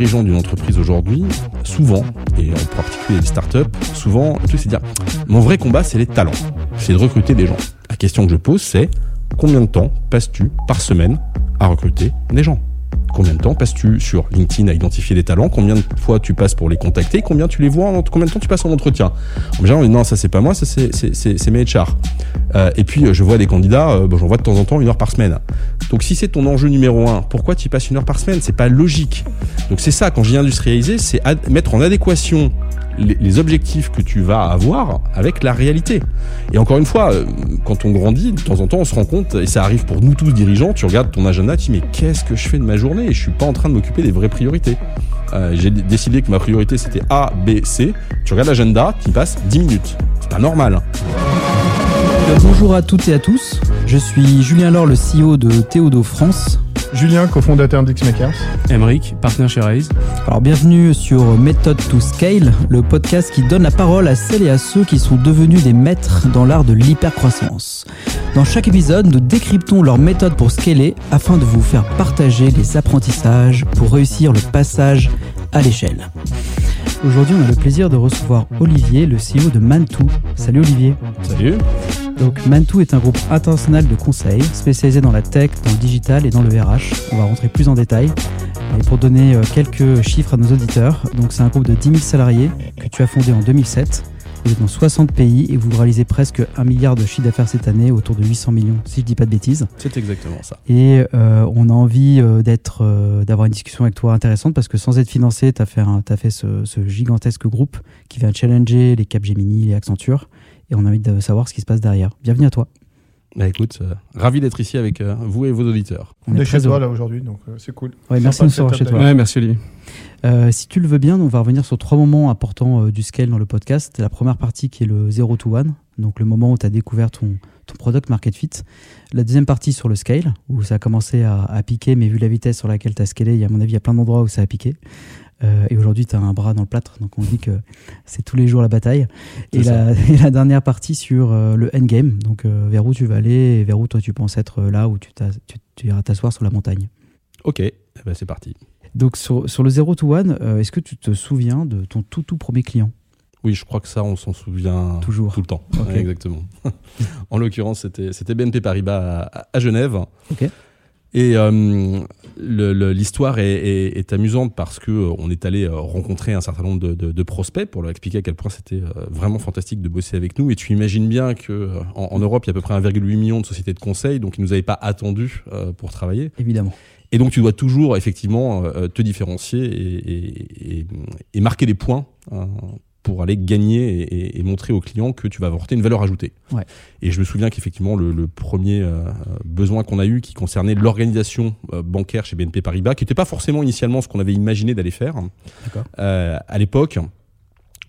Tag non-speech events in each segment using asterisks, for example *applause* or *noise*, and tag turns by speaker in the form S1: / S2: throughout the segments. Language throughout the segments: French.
S1: dirigeant d'une entreprise aujourd'hui, souvent, et en particulier les startups, souvent, le truc c'est dire, mon vrai combat, c'est les talents. C'est de recruter des gens. La question que je pose, c'est combien de temps passes-tu par semaine à recruter des gens? Combien de temps passes-tu sur LinkedIn à identifier des talents? Combien de fois tu passes pour les contacter? Combien tu les vois en, Combien de temps tu passes en entretien? En général, dit non, ça c'est pas moi, ça c'est mes HR. Euh, et puis je vois des candidats, euh, bon, j'en vois de temps en temps une heure par semaine. Donc si c'est ton enjeu numéro un, pourquoi tu passes une heure par semaine? C'est pas logique. Donc c'est ça, quand je dis industrialiser, c'est mettre en adéquation les, objectifs que tu vas avoir avec la réalité. Et encore une fois, euh, quand on grandit, de temps en temps, on se rend compte, et ça arrive pour nous tous dirigeants, tu regardes ton agenda, tu dis mais qu'est-ce que je fais de ma journée? Et je suis pas en train de m'occuper des vraies priorités. Euh, j'ai décidé que ma priorité c'était A, B, C. Tu regardes l'agenda, tu passes 10 minutes. C'est pas normal. Hein.
S2: Bonjour à toutes et à tous. Je suis Julien Laure, le CEO de Théodo France.
S3: Julien, cofondateur d'Xmakers.
S4: Emeric, partenaire chez Raise.
S2: Alors bienvenue sur Method to Scale, le podcast qui donne la parole à celles et à ceux qui sont devenus des maîtres dans l'art de l'hypercroissance. Dans chaque épisode, nous décryptons leur méthode pour scaler afin de vous faire partager les apprentissages pour réussir le passage à l'échelle. Aujourd'hui, on a le plaisir de recevoir Olivier, le CEO de Mantou. Salut Olivier.
S1: Salut.
S2: Donc Mantou est un groupe international de conseil spécialisé dans la tech, dans le digital et dans le RH. On va rentrer plus en détail. Et pour donner euh, quelques chiffres à nos auditeurs, donc c'est un groupe de 10 000 salariés que tu as fondé en 2007 vous êtes dans 60 pays et vous réalisez presque un milliard de chiffre d'affaires cette année, autour de 800 millions, si je dis pas de bêtises.
S1: C'est exactement ça.
S2: Et euh, on a envie euh, d'être, euh, d'avoir une discussion avec toi intéressante parce que sans être financé, tu as fait, as fait ce, ce, gigantesque groupe qui vient challenger les Capgemini, les Accenture. Et on a envie de savoir ce qui se passe derrière. Bienvenue à toi.
S1: Bah écoute, euh, ravi d'être ici avec euh, vous et vos auditeurs.
S3: On, est, chez toi là aujourd'hui, donc euh, c'est cool.
S2: merci de nous recevoir chez toi.
S4: Ouais, merci Olivier.
S2: si tu le veux bien, on va revenir sur trois moments importants du scale dans le podcast. La première partie qui est le 0 to 1, donc le moment où tu as découvert ton, ton product market fit. La deuxième partie sur le scale, où ça a commencé à, à piquer, mais vu la vitesse sur laquelle tu as scalé, à mon avis, il y a plein d'endroits où ça a piqué. Euh, et aujourd'hui, tu as un bras dans le plâtre, donc on dit que c'est tous les jours la bataille. Et la, *laughs* la, dernière partie sur euh, le endgame, donc euh, vers où tu vas aller et vers où toi tu penses être là où tu, tu, tu iras t'asseoir sur la montagne.
S1: Ok, eh ben c'est parti.
S2: Donc sur, sur le 0 to 1, est-ce que tu te souviens de ton tout tout premier client?
S1: Oui, je crois que ça, on s'en souvient
S2: toujours
S1: tout le temps. *laughs* exactement. *laughs* en l'occurrence, c'était BNP Paribas à, à Genève.
S2: Ok.
S1: Et euh, l'histoire est, est, amusante parce que euh, on est allé euh, rencontrer un certain nombre de, de, de prospects pour leur expliquer à quel point c'était vraiment fantastique de bosser avec nous. Et tu imagines bien que en, en Europe, il y a à peu près 1,8 million de sociétés de conseil, donc ils nous avaient pas attendu pour travailler.
S2: Évidemment.
S1: Et donc tu dois toujours effectivement te différencier et, et, et marquer des points pour aller gagner et, montrer aux clients que tu vas apporter une valeur ajoutée.
S2: Ouais.
S1: Et je me souviens qu'effectivement, le, premier euh, besoin qu'on a eu qui concernait l'organisation euh, bancaire chez BNP Paribas, qui n'était pas forcément initialement ce qu'on avait imaginé d'aller faire, euh, à l'époque,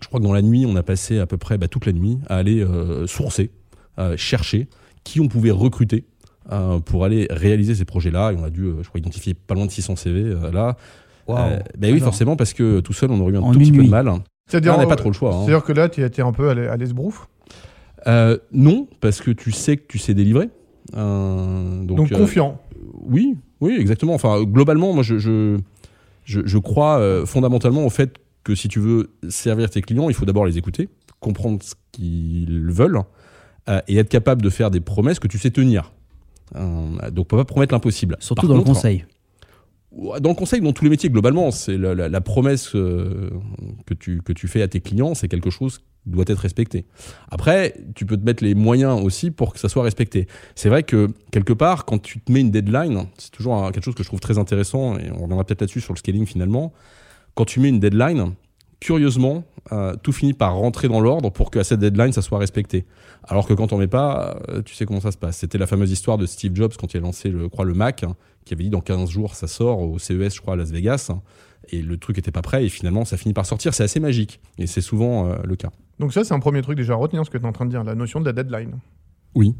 S1: je crois que dans la nuit, on a passé à peu près bah, toute la nuit à aller sourcer, chercher qui on pouvait recruter pour aller réaliser ces projets-là. Et on a dû, je crois, identifier pas loin de 600 CV là.
S2: Wow.
S1: ben oui, forcément, parce que tout seul, on aurait eu un tout petit peu de mal.
S3: C'est-à-dire,
S1: on n'a pas trop le choix.
S3: Hein. C'est-à-dire que là, tu étais un peu à l'esbrouf
S1: euh, Non, parce que tu sais que tu sais délivrer.
S3: Euh, donc, donc, euh, confiant.
S1: oui, oui, exactement. Enfin, globalement, moi, je, je, je, crois euh, fondamentalement au fait que si tu veux servir tes clients, il faut d'abord les écouter, comprendre ce qu'ils veulent et être capable de faire des promesses que tu sais tenir. donc, peut pas promettre l'impossible.
S2: Surtout dans le conseil
S1: dans le conseil, dans tous les métiers, globalement, c'est la, promesse euh, que, tu, que tu fais à tes clients, c'est quelque chose qui doit être respecté. Après, tu peux te mettre les moyens aussi pour que ça soit respecté. C'est vrai que, quelque part, quand tu te mets une deadline, c'est toujours quelque chose que je trouve très intéressant, et on reviendra peut-être là-dessus sur le scaling finalement, quand tu mets une deadline, curieusement, euh, tout finit par rentrer dans l'ordre pour que à cette deadline, ça soit respecté. Alors que quand on met pas, euh, tu sais comment ça se passe. C'était la fameuse histoire de Steve Jobs quand il a lancé, je crois, le Mac, qui avait dit dans 15 jours, ça sort au CES, je crois, à Las Vegas. Hein, et le truc était pas prêt et finalement, ça finit par sortir. C'est assez magique. Et c'est souvent euh, le cas.
S3: Donc ça, c'est un premier truc déjà à retenir, ce que tu es en train de dire, la notion de la deadline.
S1: Oui.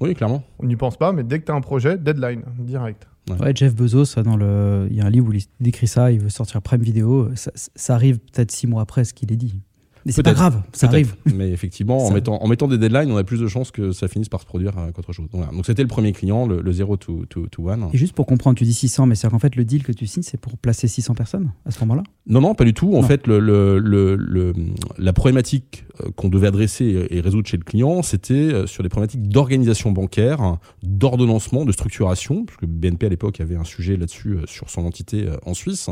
S1: Oui, clairement.
S3: On n'y pense pas, mais dès que tu as un projet, deadline, direct.
S2: Ouais. Jeff Bezos, dans le... il y a un livre où il décrit ça, il veut sortir Prime Video, ça, arrive peut-être six mois après ce qu'il est dit. Mais c'est pas grave, ça arrive. *laughs*
S1: Mais effectivement, en mettant, en mettant des deadlines, on a plus de chances que ça finisse par se produire euh, qu'autre chose. Donc, voilà. C'était le premier client, le, le 0 to, to, to 1.
S2: Et juste pour comprendre, tu dis 600, mais c'est qu'en fait, le deal que tu signes, c'est pour placer 600 personnes à ce moment-là?
S1: Non, non, pas du tout. En
S2: Non.
S1: fait, le, le, le, le- la problématique euh, qu'on devait adresser et résoudre chez le client, c'était euh, sur des problématiques d'organisation bancaire, d'ordonnancement, de structuration, puisque BNP à l'époque avait un sujet là-dessus sur son entité en Suisse.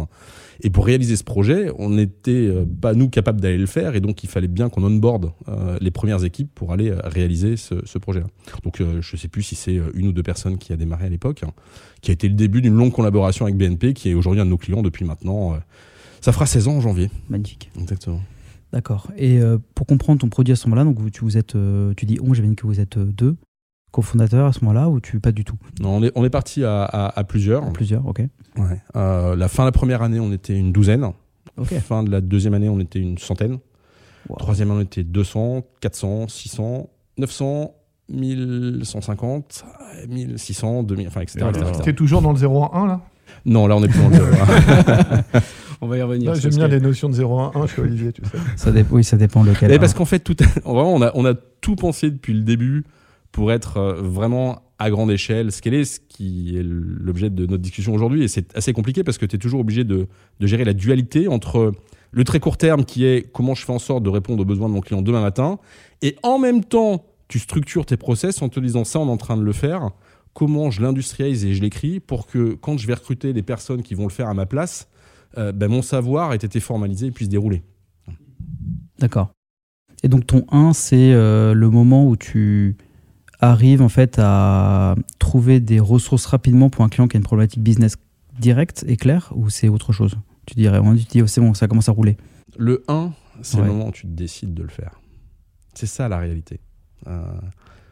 S1: Et pour réaliser ce projet, on n'était pas nous capables d'aller le faire, et donc il fallait bien qu'on onboard euh, les premières équipes pour aller euh, réaliser ce, ce projet-là. Donc euh, je ne sais plus si c'est une ou deux personnes qui a démarré à l'époque, hein, qui a été le début d'une longue collaboration avec BNP, qui est aujourd'hui un de nos clients depuis maintenant. ça fera 16 ans en janvier.
S2: Magnifique.
S1: Exactement.
S2: D'accord. Et pour comprendre ton produit à ce moment-là, donc vous, tu, vous êtes, tu dis on, j'imagine que vous êtes deux cofondateurs à ce moment-là, ou tu pas du tout?
S1: Non, on est, on est parti à, à- à plusieurs.
S2: Plusieurs, ok.
S1: Ouais. Euh, la fin de la première année, on était une douzaine.
S2: Ok.
S1: Fin de la deuxième année, on était une centaine.
S2: Wow.
S1: Troisième année, on était 200, 400, 600, 900, 1150, 1600, 2000, enfin, etc.
S3: Voilà.
S1: etc.
S3: T'es toujours dans le 0 à 1 là?
S1: Non, là, on est plus dans le zéro. *laughs*
S4: On va y revenir.
S3: J'aime
S4: ce
S3: bien les notions de 0 à 1 chez Olivier, tu sais.
S2: Ça dé- oui, ça dépend lequel.
S1: Et parce qu'en fait, tout, vraiment, on a, on a tout pensé depuis le début pour être euh, vraiment à grande échelle, scaler, ce qui est l'objet de notre discussion aujourd'hui. Et c'est assez compliqué parce que tu es toujours obligé de, de gérer la dualité entre le très court terme qui est comment je fais en sorte de répondre aux besoins de mon client demain matin, et en même temps, tu structures tes process en te disant ça, on est en train de le faire, comment je l'industrialise et je l'écris pour que quand je vais recruter les personnes qui vont le faire à ma place, euh, ben, mon savoir ait été formalisé et puisse dérouler.
S2: D'accord. Et donc ton 1, c'est euh, le moment où tu arrives en fait à trouver des ressources rapidement pour un client qui a une problématique business directe et claire, ou c'est autre chose? Tu dirais, on dis, oh, c'est bon, ça commence à rouler.
S1: Le 1, c'est
S2: Ouais.
S1: le moment où tu décides de le faire. C'est ça la réalité. Euh,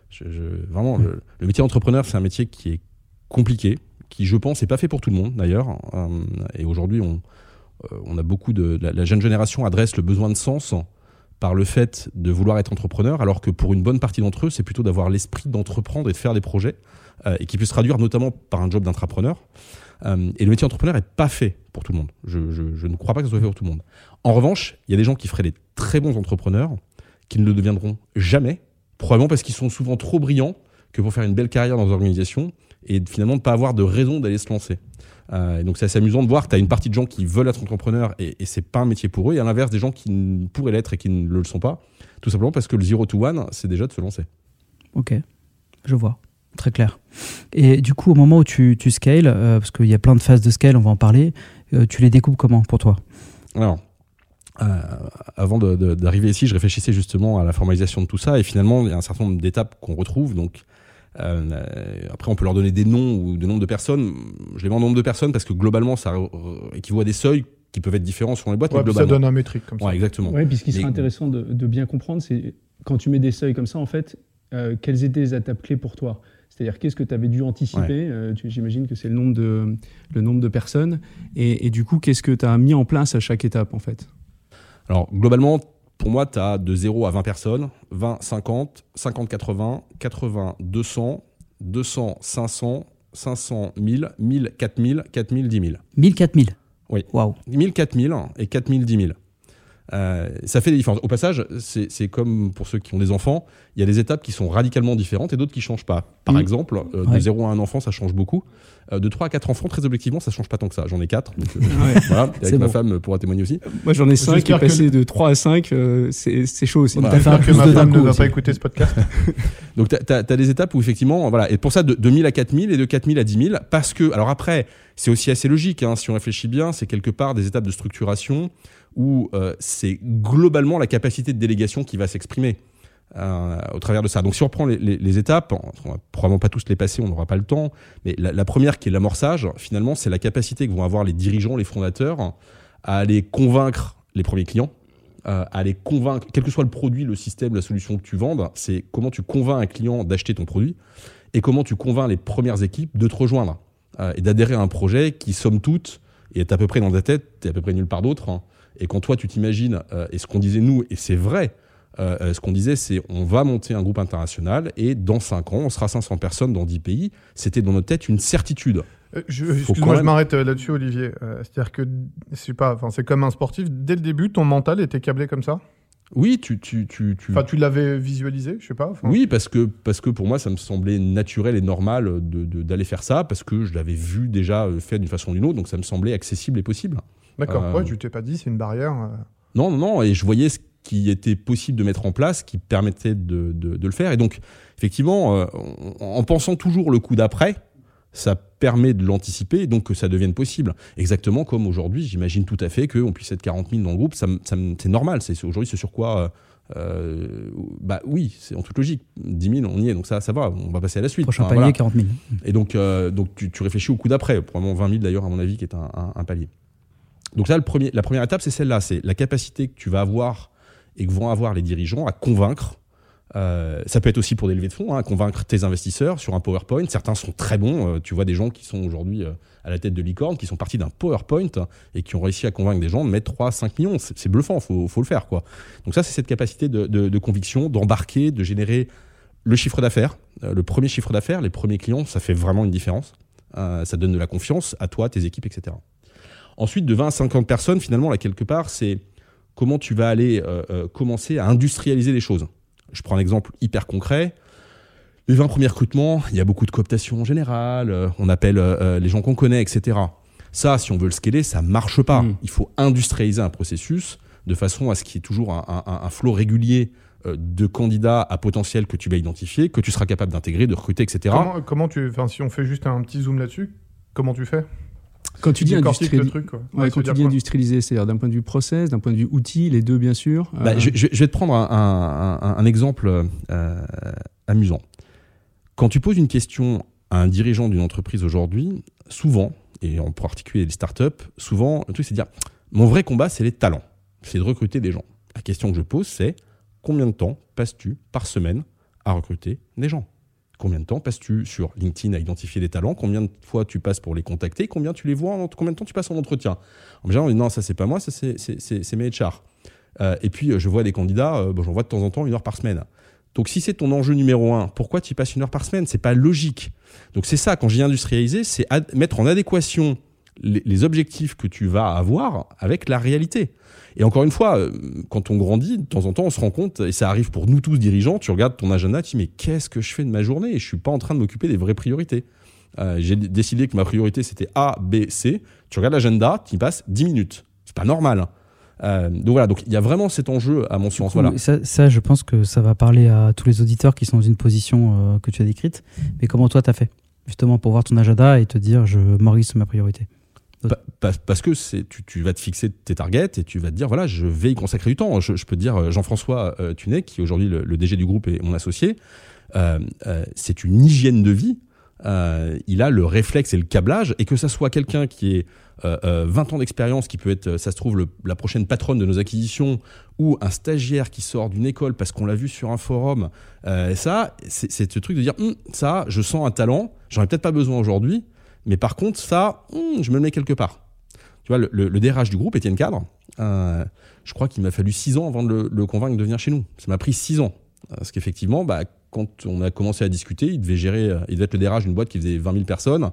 S1: je- je- vraiment, le, le métier d'entrepreneur, c'est un métier qui est compliqué, qui, je pense, n'est pas fait pour tout le monde d'ailleurs. Euh, et aujourd'hui, on, euh, on a beaucoup de. La, la jeune génération adresse le besoin de sens par le fait de vouloir être entrepreneur, alors que pour une bonne partie d'entre eux, c'est plutôt d'avoir l'esprit d'entreprendre et de faire des projets, et qui peut se traduire notamment par un job d'entrepreneur. Euh, et le métier d'entrepreneur n'est pas fait pour tout le monde. Je, ne crois pas que ce soit fait pour tout le monde. En revanche, il y a des gens qui feraient des très bons entrepreneurs, qui ne le deviendront jamais, probablement parce qu'ils sont souvent trop brillants que pour faire une belle carrière dans une organisation et finalement ne pas avoir de raison d'aller se lancer. Euh, donc c'est assez amusant de voir que tu as une partie de gens qui veulent être entrepreneurs et, et c'est pas un métier pour eux, et à l'inverse des gens qui pourraient l'être et qui ne le sont pas, tout simplement parce que le zero to one, c'est déjà de se lancer.
S2: Ok, je vois. Très clair. Et du coup, au moment où tu, tu scales, euh, parce qu'il y a plein de phases de scale, on va en parler, euh, tu les découpes comment pour toi?
S1: Alors, euh, avant d'arriver ici, je réfléchissais justement à la formalisation de tout ça, et finalement, il y a un certain nombre d'étapes qu'on retrouve. Donc, après, on peut leur donner des noms ou des nombres de personnes. Je les mets en nombre de personnes parce que globalement, ça équivaut à des seuils qui peuvent être différents selon les boîtes,
S3: Ouais,
S1: mais
S3: puis ça
S1: globalement.
S3: donne un métrique comme ça.
S1: Ouais, exactement.
S4: Ouais, puis ce qui serait
S1: Mais-
S4: intéressant de, de bien comprendre, c'est quand tu mets des seuils comme ça, en fait, euh, quelles étaient les étapes clés pour toi? C'est-à-dire, qu'est-ce que tu avais dû anticiper Euh, tu- J'imagine que c'est le, nombre de- le nombre de personnes. Et, et du coup, qu'est-ce que tu as mis en place à chaque étape, en fait?
S1: Alors, globalement, pour moi, tu as de 0 à 20 personnes, 20, 50, 50, 80, 80, 200, 200, 500, 500, 1000, 1000, 4000, 4000, 10 000.
S2: 1000, 4000
S1: Oui.
S2: Waouh.
S1: 1000, 4000 et 4000, 10 000. Euh, ça fait des différences. Au passage, c'est comme pour ceux qui ont des enfants, il y a des étapes qui sont radicalement différentes et d'autres qui changent pas. Par
S2: Mm.
S1: exemple, euh, de
S2: Ouais.
S1: 0 à 1 enfant, ça change beaucoup. Euh, de 3 à 4 enfants, très objectivement, ça change pas tant que ça. J'en ai 4. Donc, euh, *laughs* voilà, et
S2: C'est
S1: avec ma
S2: beau.
S1: femme pourra témoigner aussi.
S4: Moi, j'en ai 5 et
S3: J'espère que-
S4: passer de 3 à 5, euh, c'est chaud aussi.
S2: Ouais.
S1: Voilà.
S2: T'as fait un
S3: J'espère que
S2: plus
S3: ma
S2: de
S3: femme ne va
S2: aussi.
S3: pas écouter ce podcast. *laughs*
S1: Donc, tu as, des étapes où, effectivement, voilà. Et pour ça, de, de 1000 à 4000 et de 4000 à 10 000, parce que, alors après, c'est aussi assez logique, hein, si on réfléchit bien, c'est quelque part des étapes de structuration où euh, c'est globalement la capacité de délégation qui va s'exprimer euh, au travers de ça. Donc, si on reprend les, étapes, on va probablement pas tous les passer, on n'aura pas le temps, mais la, première qui est l'amorçage, finalement, c'est la capacité que vont avoir les dirigeants, les fondateurs, à aller convaincre les premiers clients euh, à les convaincre, quel que soit le produit, le système, la solution que tu vendes, c'est comment tu convaincs un client d'acheter ton produit et comment tu convaincs les premières équipes de te rejoindre et d'adhérer à un projet qui, somme toute, est à peu près dans ta tête, t'es à peu près nulle part d'autre. hein. Et quand toi, tu t'imagines, euh, et ce qu'on disait nous, et c'est vrai, euh, ce qu'on disait, c'est on va monter un groupe international et dans 5 ans, on sera 500 personnes dans 10 pays. C'était dans notre tête une certitude.
S3: Euh, Excuse-moi, je m'arrête là-dessus, Olivier. Euh, C'est-à-dire que c'est pas, enfin, c'est comme un sportif. Dès le début, ton mental était câblé comme ça?
S1: Oui, tu, tu, tu, tu-
S3: Enfin, tu l'avais visualisé, je sais pas.
S1: oui, parce que, parce que pour moi, ça me semblait naturel et normal de- de- d'aller faire ça, parce que je l'avais vu déjà fait d'une façon ou d'une autre, donc ça me semblait accessible et possible.
S3: D'accord.
S1: Euh,
S3: Ouais, tu t'es pas dit, c'est une barrière. euh.
S1: Non, non, non, et je voyais ce qui était possible de mettre en place, qui permettait de, de- de le faire. Et donc, effectivement, euh, en, en pensant toujours le coup d'après, ça permet de l'anticiper et donc que ça devienne possible. Exactement comme aujourd'hui, j'imagine tout à fait qu'on puisse être 40 000 dans le groupe, ça, c'est normal. C'est, c'est aujourd'hui ce sur quoi... euh, euh, bah oui, c'est en toute logique. 10 000, on y est, donc ça, ça va, on va passer à la suite.
S2: Prochain
S1: Enfin,
S2: palier,
S1: voilà.
S2: 40 000.
S1: Et donc, euh, donc tu, tu réfléchis au coup d'après, probablement 20 000 d'ailleurs, à mon avis, qui est un, un- un palier. Donc là, la première étape, c'est celle-là, c'est la capacité que tu vas avoir et que vont avoir les dirigeants à convaincre. euh, ça peut être aussi pour des levées de fonds, hein, convaincre tes investisseurs sur un PowerPoint. Certains sont très bons. euh, tu vois des gens qui sont aujourd'hui euh, à la tête de licorne, qui sont partis d'un PowerPoint et qui ont réussi à convaincre des gens de mettre 3, 5 millions. C'est bluffant, faut, faut le faire. quoi. Donc ça, c'est cette capacité de, de- conviction, d'embarquer, de générer le chiffre d'affaires. Le premier chiffre d'affaires, les premiers clients, ça fait vraiment une différence. Ça donne de la confiance à toi, tes équipes, etc. Ensuite, de 20 à 50 personnes, finalement, là, quelque part, c'est comment tu vas aller euh, euh, commencer à industrialiser les choses. Je prends un exemple hyper concret. Les 20 premiers recrutements, il y a beaucoup de cooptation en général, euh, on appelle euh, les gens qu'on connaît, etc. Ça, si on veut le scaler, ça marche pas.
S4: Mm.
S1: Il faut industrialiser un processus de façon à ce qu'il y ait toujours un, un- un flot régulier de candidats à potentiel que tu vas identifier, que tu seras capable d'intégrer, de recruter, etc.
S3: Comment, comment tu. Si on fait juste un petit zoom là-dessus, comment tu fais?
S4: Quand tu dis
S3: truc, quoi.
S4: Ouais,
S3: Ouais,
S4: quand tu industrialiser, c'est-à-dire d'un point de vue process, d'un point de vue outil, les deux bien sûr.
S1: Bah,
S4: Euh,
S1: je, je- je vais te prendre un, un- un- un exemple euh, amusant. Quand tu poses une question à un dirigeant d'une entreprise aujourd'hui, souvent, et en particulier les startups, souvent, le truc c'est de dire mon vrai combat, c'est les talents. C'est de recruter des gens. La question que je pose, c'est combien de temps passes-tu par semaine à recruter des gens? Combien de temps passes-tu sur LinkedIn à identifier des talents? Combien de fois tu passes pour les contacter? Combien tu les vois en- Combien de temps tu passes en entretien? En général, on dit non, ça c'est pas moi, ça c'est- mes HR. Euh, et puis, euh, je vois des candidats, euh, bon, j'en vois de temps en temps une heure par semaine. Donc, si c'est ton enjeu numéro un, pourquoi tu y passes une heure par semaine? C'est pas logique. Donc, c'est ça, quand j'ai industrialisé, c'est mettre en adéquation les, les objectifs que tu vas avoir avec la réalité. Et encore une fois, euh, quand on grandit, de temps en temps, on se rend compte, et ça arrive pour nous tous dirigeants, tu regardes ton agenda, tu dis, mais qu'est-ce que je fais de ma journée? Et je suis pas en train de m'occuper des vraies priorités. Euh, j'ai décidé que ma priorité, c'était A, B, C. Tu regardes l'agenda, tu y passes 10 minutes. C'est pas normal. hein. Euh, donc voilà, donc il y a vraiment cet enjeu à mon sens.
S2: Coup,
S1: Voilà.
S2: ça, ça, je pense que ça va parler à tous les auditeurs qui sont dans une position euh, que tu as décrite. Mais comment toi, tu as fait Justement, pour voir ton agenda et te dire, je m'organise ma priorité?
S1: Pa- pa- parce que tu, tu vas te fixer tes targets et tu vas te dire, voilà, je vais y consacrer du temps. Je, je peux te dire, Jean-François euh, Tunet, qui est aujourd'hui le, le DG du groupe et mon associé, euh, euh, c'est une hygiène de vie. Il a le réflexe et le câblage, et que ça soit quelqu'un qui euh, 20 ans d'expérience, qui peut être, ça se trouve, la prochaine patronne de nos acquisitions, ou un stagiaire qui sort d'une école parce qu'on l'a vu sur un forum, ça, c'est, c'est ce truc de dire, Hum, ça, je sens un talent, j'en ai peut-être pas besoin aujourd'hui, mais par contre, ça, hum, je me le mets quelque part. Tu vois, le, le, le DRH du groupe, Étienne Cadre, euh, je crois qu'il m'a fallu six ans avant de le, le convaincre de venir chez nous. Ça m'a pris six ans. Euh, Parce qu'effectivement, bah, quand on a commencé à discuter, il devait gérer, euh, il devait être le DRH d'une boîte qui faisait 20 000 personnes.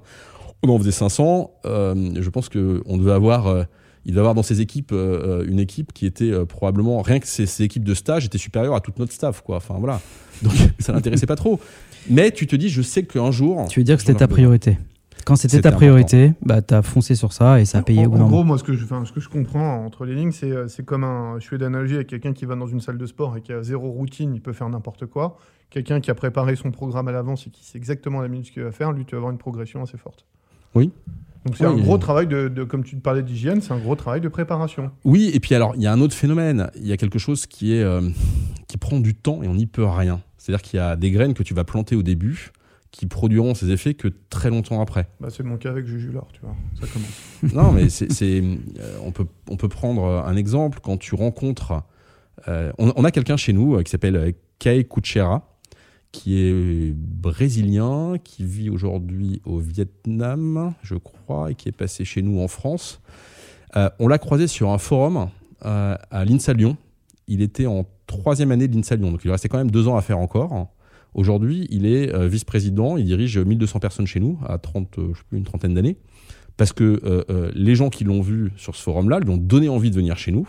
S1: On en faisait 500. Euh, je pense qu'on devait avoir, euh, il devait avoir dans ses équipes euh, une équipe qui était probablement, rien que ses, ses équipes de stage étaient supérieures à toute notre staff, quoi. Enfin, voilà. Donc, *laughs* ça l'intéressait pas trop. Mais tu te dis, je sais qu'un jour.
S2: Tu veux dire que c'était ta priorité Quand c'était ta priorité, bah, tu as foncé sur ça et ça a payé
S3: En,
S2: au bout
S3: en gros, moi, ce que, je, enfin, ce que je comprends entre les lignes, c'est euh, c'est comme un. Je fais d'analogie avec quelqu'un qui va dans une salle de sport et qui a zéro routine, il peut faire n'importe quoi. Quelqu'un qui a préparé son programme à l'avance et qui sait exactement la minute qu'il va faire, lui, tu vas avoir une progression assez forte.
S1: Oui.
S3: Donc, c'est
S1: Oui,
S3: un gros travail de, de- Comme tu te parlais d'hygiène, c'est un gros travail de préparation.
S1: Oui, et puis alors, il y a un autre phénomène. Il y a quelque chose qui est euh, qui prend du temps et on n'y peut rien. C'est-à-dire qu'il y a des graines que tu vas planter au début qui produiront ces effets que très longtemps après.
S3: Bah, c'est mon cas avec Juju Lor, tu vois. Ça commence. *laughs*
S1: non, mais c'est, c'est, euh, on peut on peut prendre un exemple quand tu rencontres. euh, on, on a quelqu'un chez nous euh, qui s'appelle euh, Kei Kuchera, qui est brésilien, qui vit aujourd'hui au Vietnam, je crois, et qui est passé chez nous en France. Euh, on l'a croisé sur un forum à l'INSA Lyon. Il était en troisième année de l'INSA Lyon, donc il restait quand même deux ans à faire encore. Aujourd'hui, il est euh, vice-président, il dirige 1200 personnes chez nous, à 30, euh, une trentaine d'années, parce que euh, les gens qui l'ont vu sur ce forum-là lui ont donné envie de venir chez nous.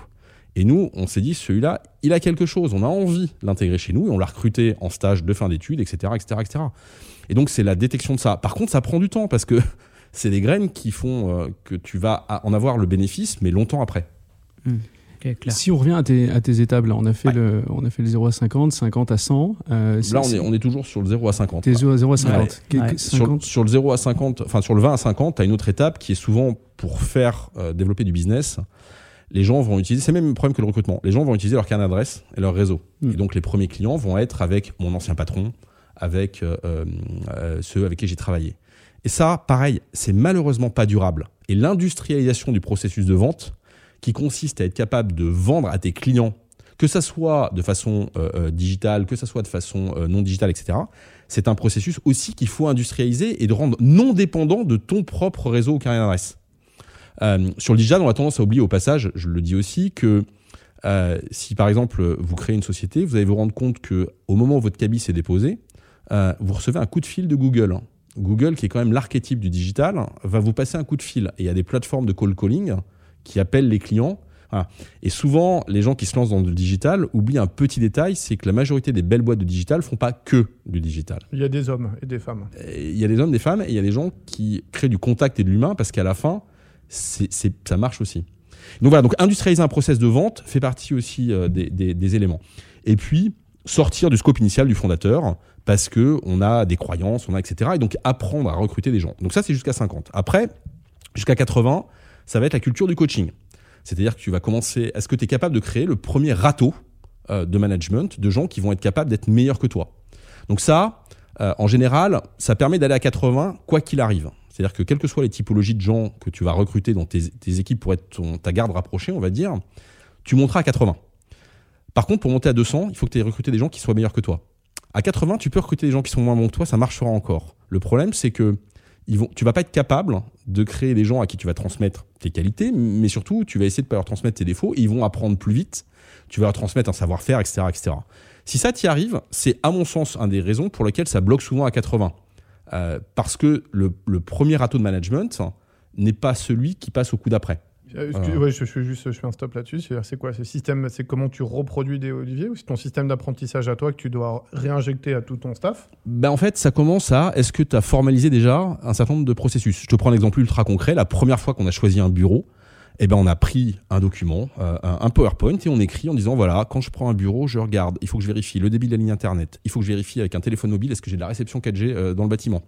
S1: Et nous, on s'est dit, celui-là, il a quelque chose, on a envie de l'intégrer chez nous, et on l'a recruté en stage de fin d'études, etc., etc., etc. Et donc, c'est la détection de ça. Par contre, ça prend du temps, parce que *laughs* c'est des graines qui font que tu vas en avoir le bénéfice, mais longtemps après.
S2: Mmh. Okay, clair.
S4: Si on revient à tes, à tes étapes, là, on a fait, ouais. le, on a fait le 0 à 50, 50 à 100.
S1: Euh, là, on est, on est toujours sur le 0 à 50.
S4: T'es 0 à 50.
S2: Ouais.
S4: Ouais.
S1: Sur, sur, le 0 à 50, enfin sur le 20 à 50, tu as une autre étape qui est souvent pour faire euh, développer du business. Les gens vont utiliser, c'est même le problème que le recrutement. Les gens vont utiliser leur carnet d'adresse et leur réseau.
S4: Mm.
S1: Et donc les premiers clients vont être avec mon ancien patron, avec euh, euh, ceux avec qui j'ai travaillé. Et ça, pareil, c'est malheureusement pas durable. Et l'industrialisation du processus de vente, qui consiste à être capable de vendre à tes clients, que ça soit de façon euh, digitale, que ça soit de façon euh, non digitale, etc., c'est un processus aussi qu'il faut industrialiser et de rendre non dépendant de ton propre réseau au carnet d'adresse. Euh, sur le digital, on a tendance à oublier au passage, je le dis aussi, que euh, si par exemple vous créez une société, vous allez vous rendre compte que au moment où votre cabis est déposé, euh, vous recevez un coup de fil de Google. Google, qui est quand même l'archétype du digital, va vous passer un coup de fil. Et il y a des plateformes de call calling qui appellent les clients. Voilà. Et souvent, les gens qui se lancent dans le digital oublient un petit détail, c'est que la majorité des belles boîtes de digital font pas que du digital.
S3: Il y a des hommes et des femmes.
S1: Et il y a des hommes, des femmes, et il y a des gens qui créent du contact et de l'humain parce qu'à la fin, c'est, c'est, ça marche aussi. Donc voilà, donc industrialiser un process de vente fait partie aussi euh, des, des, des éléments. Et puis, sortir du scope initial du fondateur parce que on a des croyances, on a etc. Et donc apprendre à recruter des gens. Donc ça c'est jusqu'à 50. Après, jusqu'à 80, ça va être la culture du coaching. C'est-à-dire que tu vas commencer. Est-ce que tu es capable de créer le premier râteau euh, de management de gens qui vont être capables d'être meilleurs que toi? Donc ça, euh, en général, ça permet d'aller à 80 quoi qu'il arrive. C'est-à-dire que quelles que soient les typologies de gens que tu vas recruter dans tes, équipes pour être ton, ta garde rapprochée, on va dire, tu monteras à 80. Par contre, pour monter à 200, il faut que tu aies recruté des gens qui soient meilleurs que toi. À 80, tu peux recruter des gens qui sont moins bons que toi, ça marchera encore. Le problème, c'est que ils vont, tu vas pas être capable de créer des gens à qui tu vas transmettre tes qualités, mais surtout, tu vas essayer de pas leur transmettre tes défauts. Ils vont apprendre plus vite. Tu vas leur transmettre un savoir-faire, etc., etc. Si ça t'y arrive, c'est à mon sens un des raisons pour lesquelles ça bloque souvent à 80. Euh, parce que le, le premier râteau de management n'est pas celui qui passe au coup d'après.
S3: Euh, ouais, je, je, fais juste je fais un stop là-dessus. C'est quoi ce système? C'est comment tu reproduis des Olivier ou c'est ton système d'apprentissage à toi que tu dois réinjecter à tout ton staff?
S1: Ben En fait, ça commence à est-ce que tu as formalisé déjà un certain nombre de processus? Je te prends un exemple ultra concret. La première fois qu'on a choisi un bureau, eh ben, on a pris un document, euh, un PowerPoint, et on écrit en disant voilà, quand je prends un bureau, je regarde, il faut que je vérifie le débit de la ligne Internet, il faut que je vérifie avec un téléphone mobile, est-ce que j'ai de la réception 4G euh, dans le bâtiment?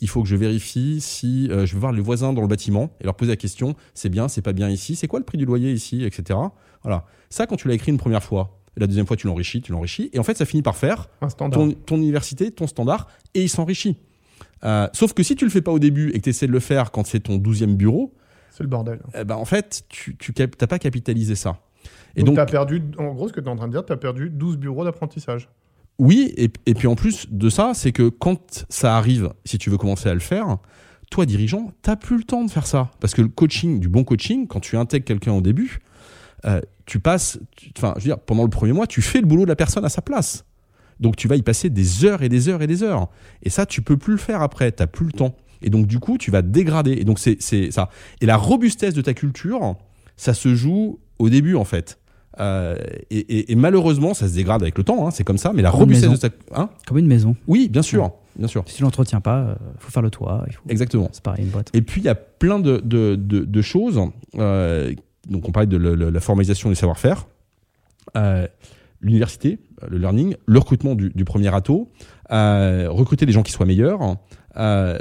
S1: Il faut que je vérifie si euh, je veux voir les voisins dans le bâtiment et leur poser la question c'est bien, c'est pas bien ici, c'est quoi le prix du loyer ici, etc. Voilà. Ça, quand tu l'as écrit une première fois, la deuxième fois, tu l'enrichis, tu l'enrichis, et en fait, ça finit par faire ton, ton, université, ton standard, et il s'enrichit. Euh, sauf que si tu le fais pas au début et que tu essaies de le faire quand c'est ton douzième bureau,
S3: c'est le bordel.
S1: Eh ben, en fait, tu n'as pas capitalisé ça.
S3: Et donc, donc tu as perdu, en gros, ce que tu es en train de dire, tu as perdu 12 bureaux d'apprentissage.
S1: Oui, et, et, puis en plus de ça, c'est que quand ça arrive, si tu veux commencer à le faire, toi, dirigeant, tu plus le temps de faire ça. Parce que le coaching, du bon coaching, quand tu intègres quelqu'un au début, euh, tu passes, enfin, je veux dire, pendant le premier mois, tu fais le boulot de la personne à sa place. Donc tu vas y passer des heures et des heures et des heures. Et ça, tu peux plus le faire après, tu plus le temps. Et donc, du coup, tu vas dégrader. Et donc, c'est ça. Et la robustesse de ta culture, ça se joue au début, en fait. Euh, et, et, et, malheureusement, ça se dégrade avec le temps, hein, c'est comme ça. Mais la
S2: Comme
S1: robustesse de ta. Hein
S2: Comme une maison.
S1: oui, bien sûr. Bien sûr.
S2: Si tu l'entretiens pas, il faut faire le toit. Il faut...
S1: Exactement.
S2: C'est pareil, une boîte.
S1: Et puis, il y a plein de, de, de, de choses. Euh, donc, on parlait de le, le, la formalisation du savoir-faire. Euh, L'université, le learning, le recrutement du, du premier euh, recruter des gens qui soient meilleurs, euh,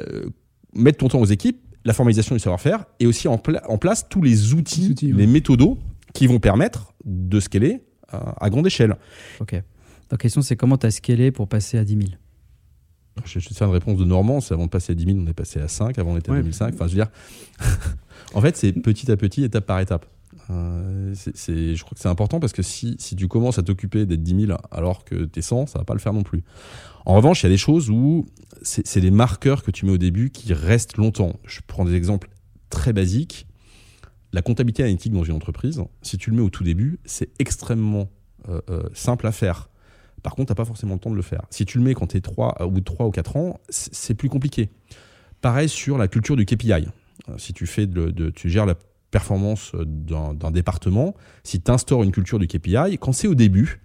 S1: mettre ton temps aux équipes, la formalisation du savoir-faire et aussi en, pla en, place tous les outils,
S4: outils
S1: les
S4: ouais.
S1: méthodos qui vont permettre de scaler euh, à grande échelle.
S2: Ok. La question, c'est comment tu as scalé pour passer à 10 000
S1: je vais te faire une réponse de Normand. C'est avant de passer à 10 000, on est passé à 5. Avant, on était à
S4: Ouais.
S1: 2005. Enfin, je veux dire, *laughs* en fait, c'est petit à petit, étape par étape. Euh, je crois que c'est important parce que si, si tu commences à t'occuper d'être 10 000 alors que tu es 100, ça va pas le faire non plus. En revanche, il y a des choses où c'est des marqueurs que tu mets au début qui restent longtemps. Je prends des exemples très basiques. La comptabilité analytique dans une entreprise, si tu le mets au tout début, c'est extrêmement euh, euh, simple à faire. Par contre, tu n'as pas forcément le temps de le faire. Si tu le mets quand tu es 3, au bout de 3 ou 4 ans, c'est plus compliqué. Pareil sur la culture du KPI. Euh, Si tu, fais de- tu gères la performance d'un département, si tu instaures une culture du KPI, quand c'est au début,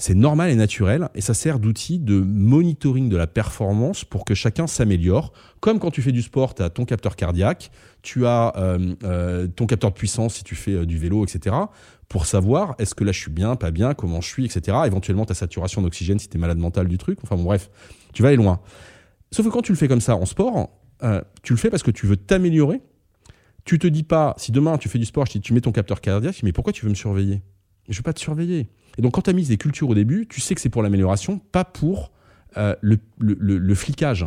S1: c'est normal et naturel et ça sert d'outil de monitoring de la performance pour que chacun s'améliore. Comme quand tu fais du sport, tu as ton capteur cardiaque, tu as euh, euh, ton capteur de puissance si tu fais euh, du vélo, etc. Pour savoir est-ce que là je suis bien, pas bien, comment je suis, etc. Éventuellement ta saturation d'oxygène si tu es malade mental du truc. Enfin bon, bref, tu vas aller loin. Sauf que quand tu le fais comme ça en sport, tu le fais parce que tu veux t'améliorer. Tu te dis pas, si demain tu fais du sport, tu mets ton capteur cardiaque, mais pourquoi tu veux me surveiller? Je veux pas te surveiller. Et donc, quand tu as mis des cultures au début, tu sais que c'est pour l'amélioration, pas pour euh, le, flicage.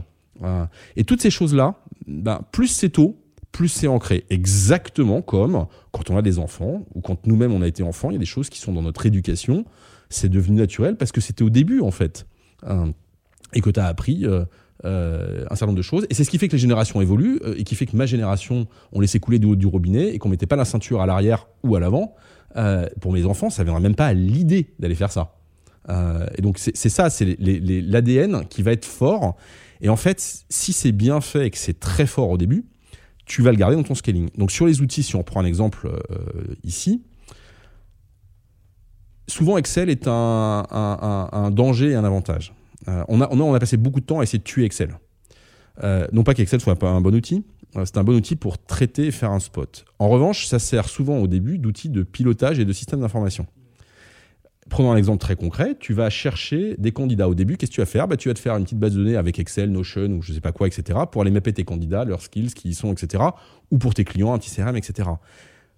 S1: Et toutes ces choses-là, ben, plus c'est tôt, plus c'est ancré. Exactement comme quand on a des enfants, ou quand nous-mêmes on a été enfants, il y a des choses qui sont dans notre éducation, c'est devenu naturel parce que c'était au début, en fait. Hein, et que tu as appris. Euh, euh, un certain nombre de choses. Et c'est ce qui fait que les générations évoluent et qui fait que ma génération, on laissait couler du haut du robinet et qu'on mettait pas la ceinture à l'arrière ou à l'avant. Euh, pour mes enfants, ça ne viendra même pas à l'idée d'aller faire ça. Euh, et donc c'est ça, c'est l'ADN qui va être fort. Et en fait, si c'est bien fait et que c'est très fort au début, tu vas le garder dans ton scaling. Donc sur les outils, si on prend un exemple euh, ici, souvent Excel est un, danger et un avantage. on, a, on, a, passé beaucoup de temps à essayer de tuer Excel. Non pas qu'Excel soit pas un bon outil, euh, c'est un bon outil pour traiter et faire un spot. En revanche, ça sert souvent au début d'outils de pilotage et de système d'information. Prenons un exemple très concret, tu vas chercher des candidats au début, qu'est-ce que tu vas faire? Bah, Tu vas te faire une petite base de données avec Excel, Notion ou je ne sais pas quoi, etc. pour aller mapper tes candidats, leurs skills, qui y sont, etc. Ou pour tes clients, un petit CRM, etc.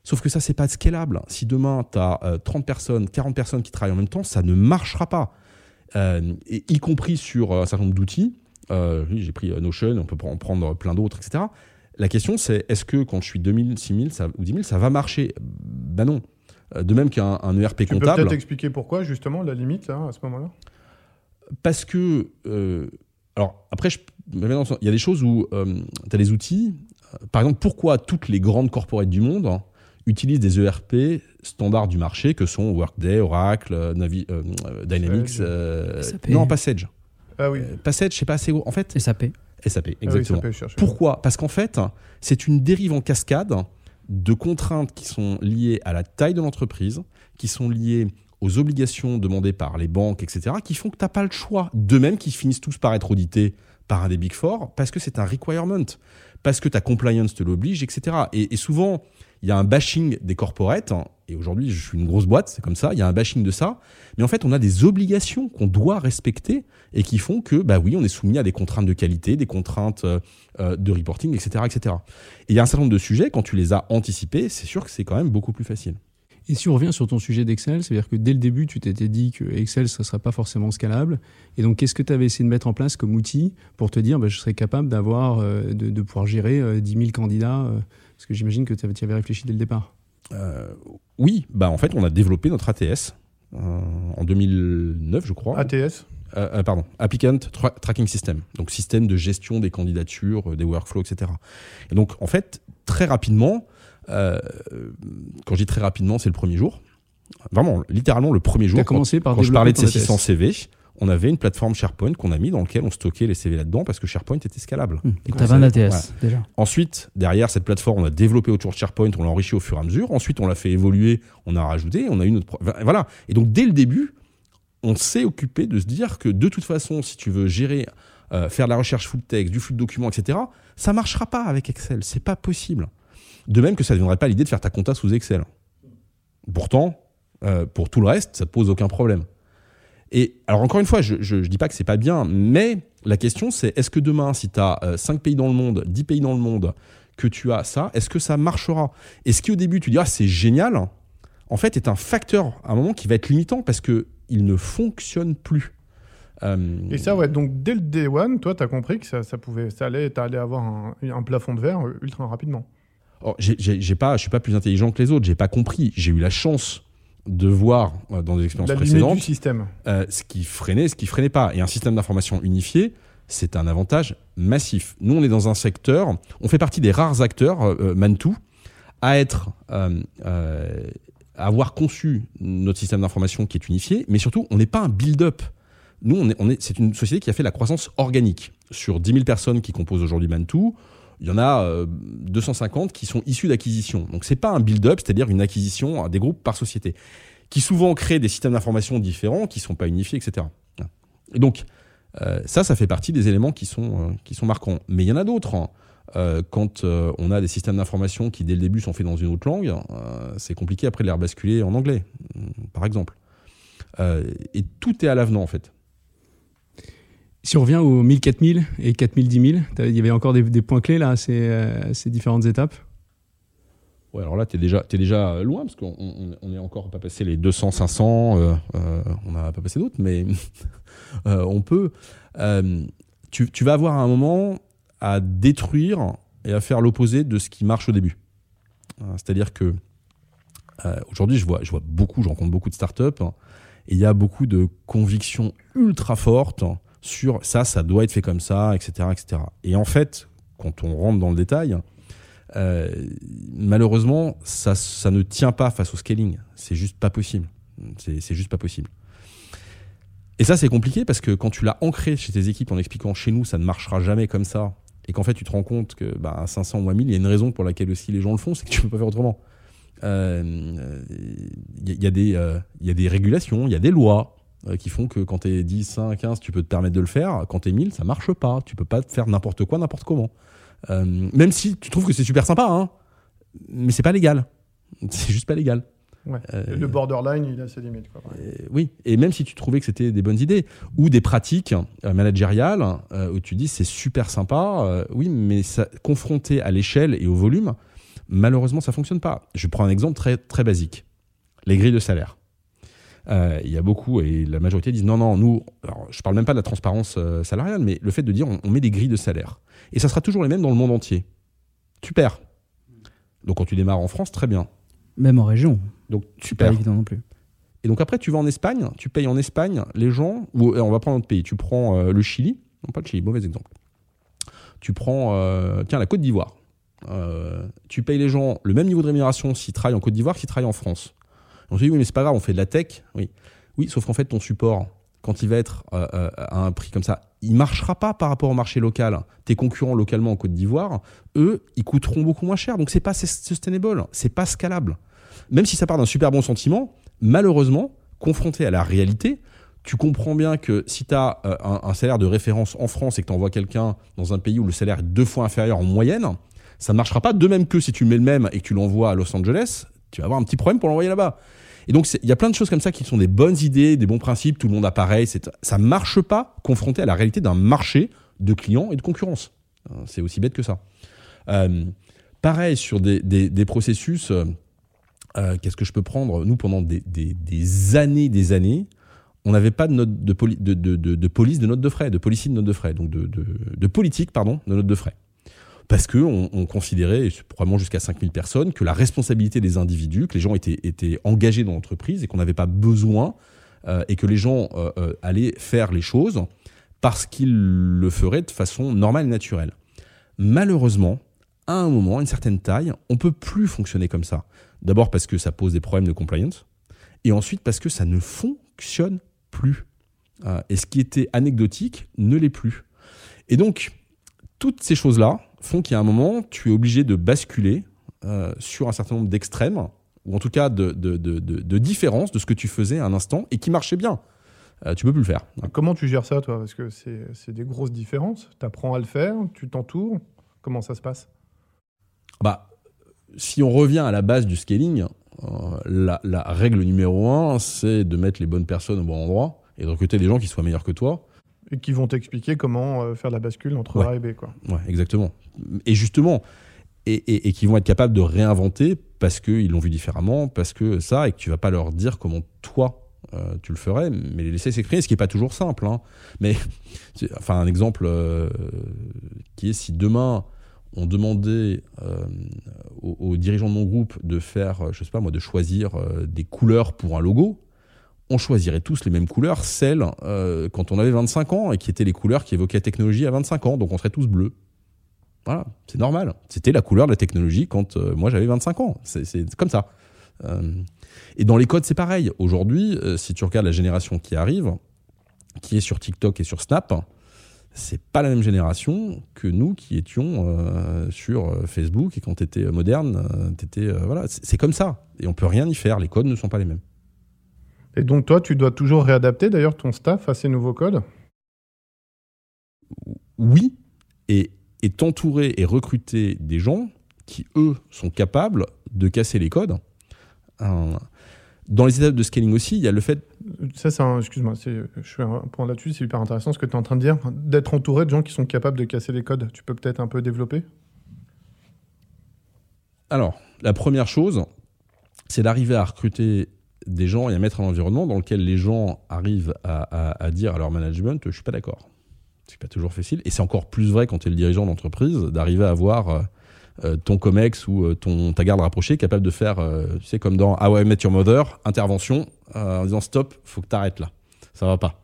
S1: Sauf que ça, c'est pas scalable. Si demain, tu as 30 personnes, 40 personnes qui travaillent en même temps, ça ne marchera pas. Euh, y compris sur un certain nombre d'outils. Euh, j'ai pris Notion, on peut en prendre plein d'autres, etc. La question, c'est est-ce que quand je suis 2000, 6000 ça, ou 10 000, ça va marcher? Ben non. Euh, de même qu'un ERP
S3: tu
S1: comptable.
S3: Tu peux peut-être expliquer pourquoi, justement, la limite, à ce moment-là?
S1: Parce que. Euh, alors, après, il y a des choses où euh, tu as des outils. Par exemple, pourquoi toutes les grandes corporates du monde utilisent des ERP standards du marché que sont Workday, Oracle, Navi, Dynamics. non, Passage.
S3: Ah oui.
S1: Passage, c'est pas assez gros. En fait.
S2: SAP.
S1: SAP, ah exactement. Pourquoi? Parce qu'en fait, c'est une dérive en cascade de contraintes qui sont liées à la taille de l'entreprise, qui sont liées aux obligations demandées par les banques, etc., qui font que tu n'as pas le choix. De même qu'ils finissent tous par être audités par un des Big Four, parce que c'est un requirement, parce que ta compliance te l'oblige, etc. Et, et souvent, il y a un bashing des corporates, hein, et aujourd'hui je suis une grosse boîte, c'est comme ça, il y a un bashing de ça, mais en fait on a des obligations qu'on doit respecter et qui font que, bah oui, on est soumis à des contraintes de qualité, des contraintes euh, euh, de reporting, etc., etc. Et il y a un certain nombre de sujets, quand tu les as anticipés, c'est sûr que c'est quand même beaucoup plus facile.
S4: Et si on revient sur ton sujet d'Excel, c'est-à-dire que dès le début, tu t'étais dit que Excel, ce ne serait pas forcément scalable. Et donc, qu'est-ce que tu avais essayé de mettre en place comme outil pour te dire, bah, je serais capable d'avoir, euh, de, de, pouvoir gérer 10 000 candidats Parce que j'imagine que tu avais réfléchi dès le départ.
S1: Oui, bah, en fait, on a développé notre ATS en 2009, je crois.
S3: ATS
S1: euh, euh, pardon, Applicant Tracking System, donc système de gestion des candidatures, euh, des workflows, etc. Et donc, en fait, très rapidement, quand je dis très rapidement, c'est le premier jour. Vraiment, littéralement le premier jour.
S4: commencé
S1: quand,
S4: par
S1: je parlais de ces 600 CV, on avait une plateforme SharePoint qu'on a mis dans laquelle on stockait les CV là-dedans parce que SharePoint était scalable.
S2: Mmh. Donc, tu avais un ATS déjà.
S1: Ensuite, derrière cette plateforme, on a développé autour de SharePoint, on l'a enrichi au fur et à mesure. Ensuite, on l'a fait évoluer, on a rajouté, on a eu notre. Voilà. Et donc, dès le début, on s'est occupé de se dire que de toute façon, si tu veux gérer, euh, faire de la recherche full text, du flux de documents, etc., ça marchera pas avec Excel. C'est pas possible. De même que ça ne viendrait pas l'idée de faire ta compta sous Excel. Pourtant, euh, pour tout le reste, ça ne pose aucun problème. Et alors encore une fois, je ne dis pas que c'est pas bien, mais la question c'est est-ce que demain, si tu as 5 pays dans le monde, 10 pays dans le monde, que tu as ça, est-ce que ça marchera? Et ce qui au début tu diras c'est génial, en fait est un facteur à un moment qui va être limitant parce que il ne fonctionne plus.
S3: Euh, et ça, ouais, donc dès le day one, toi, tu as compris que ça, ça, pouvait, ça allait, allais avoir un, plafond de verre ultra rapidement.
S1: Oh, j'ai pas, je suis pas plus intelligent que les autres, j'ai pas compris. J'ai eu la chance de voir euh, dans des expériences précédentes
S3: du système.
S1: Euh, ce qui freinait, ce qui freinait pas. Et un système d'information unifié, c'est un avantage massif. Nous, on est dans un secteur, on fait partie des rares acteurs, euh, Mantou, à être avoir conçu notre système d'information qui est unifié, mais surtout, on n'est pas un build-up. Nous, on est, on est, c'est une société qui a fait la croissance organique. Sur 10 000 personnes qui composent aujourd'hui Mantou, il y en a 250 qui sont issus d'acquisition. Donc c'est pas un build-up, c'est-à-dire une acquisition des groupes par société, qui souvent créent des systèmes d'information différents, qui sont pas unifiés, etc. Et donc ça, ça fait partie des éléments qui sont, qui sont marquants. Mais il y en a d'autres. Hein. Euh, quand euh, on a des systèmes d'information qui dès le début sont faits dans une autre langue, euh, c'est compliqué après de les rebasculer en anglais, par exemple. et tout est à l'avenant en fait.
S4: Si on revient aux 1000, 4000 et 4000, 10 000, il y avait encore des, points clés là, ces, ces différentes étapes?
S1: Ouais, alors là, tu es déjà, déjà loin parce qu'on n'est encore pas passé les 200, 500, on n'a pas passé d'autres, mais *laughs* on peut. Tu, vas avoir un moment à détruire et à faire l'opposé de ce qui marche au début. Euh, c'est-à-dire que euh, aujourd'hui, je vois, je vois beaucoup, je rencontre beaucoup de startups hein, et il y a beaucoup de convictions ultra fortes sur ça, ça doit être fait comme ça, etc., etc. Et en fait, quand on rentre dans le détail, euh, malheureusement, ça, ça ne tient pas face au scaling. C'est juste pas possible. C'est juste pas possible. Et ça, c'est compliqué parce que quand tu l'as ancré chez tes équipes en expliquant chez nous, ça ne marchera jamais comme ça, et qu'en fait tu te rends compte que bah, à 500 ou à 1000, il y a une raison pour laquelle aussi les gens le font, c'est que tu peux pas faire autrement. Il euh, y, a des, euh, y a des régulations, il y a des lois qui font que quand tu es 10, 5, 15, tu peux te permettre de le faire. Quand tu es 1000, ça marche pas. Tu peux pas faire n'importe quoi, n'importe comment. même si tu trouves que c'est super sympa, hein, mais c'est pas légal. *laughs* C'est juste pas légal.
S3: Euh, le borderline, il a ses limites. Quoi.
S1: oui, et même si tu trouvais que c'était des bonnes idées, ou des pratiques euh, managériales, euh, où tu dis c'est super sympa, oui, mais ça, confronté à l'échelle et au volume, malheureusement, ça fonctionne pas. Je prends un exemple très, très basique. Les grilles de salaire. Il y a beaucoup, et la majorité disent non, non, nous, alors, je parle même pas de la transparence salariale, mais le fait de dire on met des grilles de salaire. Et ça sera toujours les mêmes dans le monde entier. Tu perds. Donc quand tu démarres en France, très bien.
S2: Même en région.
S1: Donc super.
S2: Pas évident non plus.
S1: Et donc après, tu vas en Espagne, tu payes en Espagne les gens, ou euh, on va prendre un autre pays, tu prends euh, le Chili, non pas le Chili, mauvais exemple. Tu prends, euh, tiens, la Côte d'Ivoire. tu payes les gens le même niveau de rémunération s'ils travaillent en Côte d'Ivoire qu'ils travaillent en France. On se dit, oui, mais c'est pas grave, on fait de la tech. Oui, oui sauf qu'en fait, ton support, quand il va être à un prix comme ça, il marchera pas par rapport au marché local. Tes concurrents localement en Côte d'Ivoire, eux, ils coûteront beaucoup moins cher. Donc c'est pas sustainable, c'est pas scalable même si ça part d'un super bon sentiment, malheureusement, confronté à la réalité, tu comprends bien que si tu as euh, un, salaire de référence en France et que tu envoies quelqu'un dans un pays où le salaire est deux fois inférieur en moyenne, ça ne marchera pas de même que si tu mets le même et que tu l'envoies à Los Angeles, tu vas avoir un petit problème pour l'envoyer là-bas. Et donc, il y a plein de choses comme ça qui sont des bonnes idées, des bons principes, tout le monde a pareil. Ça marche pas confronté à la réalité d'un marché de clients et de concurrence. Euh, c'est aussi bête que ça. Euh, pareil sur des, des processus euh, qu'est-ce que je peux prendre? Nous, pendant des, années, des années, on n'avait pas de, note de, de, police de note de frais, de policy de note de frais, donc de, politique, pardon, de note de frais. Parce qu'on on considérait, probablement jusqu'à 5000 personnes, que la responsabilité des individus, que les gens étaient, étaient engagés dans l'entreprise et qu'on n'avait pas besoin, euh, et que les gens euh, allaient faire les choses parce qu'ils le feraient de façon normale et naturelle. Malheureusement, à un moment, à une certaine taille, on peut plus fonctionner comme ça. D'abord parce que ça pose des problèmes de compliance, et ensuite parce que ça ne fonctionne plus. Euh, et ce qui était anecdotique ne l'est plus. Et donc, toutes ces choses-là font qu'à un moment, tu es obligé de basculer euh, sur un certain nombre d'extrêmes, ou en tout cas de, de, de, différences de ce que tu faisais à un instant et qui marchait bien. Euh, tu peux plus le faire.
S3: Comment tu gères ça, toi? Parce que c'est des grosses différences. Tu apprends à le faire, tu t'entoures. Comment ça se passe?
S1: Bah, si on revient à la base du scaling, euh, la, règle numéro un, c'est de mettre les bonnes personnes au bon endroit et de recruter des gens qui soient meilleurs que toi.
S3: Et qui vont t'expliquer comment euh, faire la bascule entre A et B. Quoi.
S1: Ouais, exactement. Et justement, et, qui vont être capables de réinventer parce qu'ils l'ont vu différemment, parce que ça, et que tu vas pas leur dire comment toi euh, tu le ferais, mais les laisser s'exprimer, ce qui n'est pas toujours simple. Hein. Mais, *laughs* enfin, un exemple qui est si demain on demandait euh, aux, dirigeants de mon groupe de faire, euh, je sais pas moi, de choisir euh, des couleurs pour un logo, on choisirait tous les mêmes couleurs, celles quand on avait 25 ans et qui étaient les couleurs qui évoquaient la technologie à 25 ans, donc on serait tous bleus. Voilà, c'est normal. C'était la couleur de la technologie quand moi j'avais 25 ans. C'est comme ça. et dans les codes, c'est pareil. Aujourd'hui, si tu regardes la génération qui arrive, qui est sur TikTok et sur Snap, c'est pas la même génération que nous qui étions euh, sur euh, Facebook et quand tu étais moderne, euh, c'est comme ça et on peut rien y faire. Les codes ne sont pas les mêmes.
S3: Et donc toi, tu dois toujours réadapter d'ailleurs ton staff à ces nouveaux codes?
S1: Oui, et, et t'entourer et recruter des gens qui eux sont capables de casser les codes. Dans les étapes de scaling aussi, il y a le fait.
S3: Ça, c'est un. Excuse-moi, je fais un point là-dessus, c'est hyper intéressant ce que tu es en train de dire. D'être entouré de gens qui sont capables de casser les codes. Tu peux peut-être un peu développer?
S1: Alors, la première chose, c'est d'arriver à recruter des gens et à mettre un environnement dans lequel les gens arrivent à, dire à leur management Je suis pas d'accord. C'est pas toujours facile. Et c'est encore plus vrai quand tu es le dirigeant d'entreprise d'arriver à avoir euh, euh, ton COMEX ou euh, ton, ta garde rapprochée capable de faire, tu sais, comme dans How I Met Your Mother, intervention en disant stop, faut que tu arrêtes là. Ça va pas.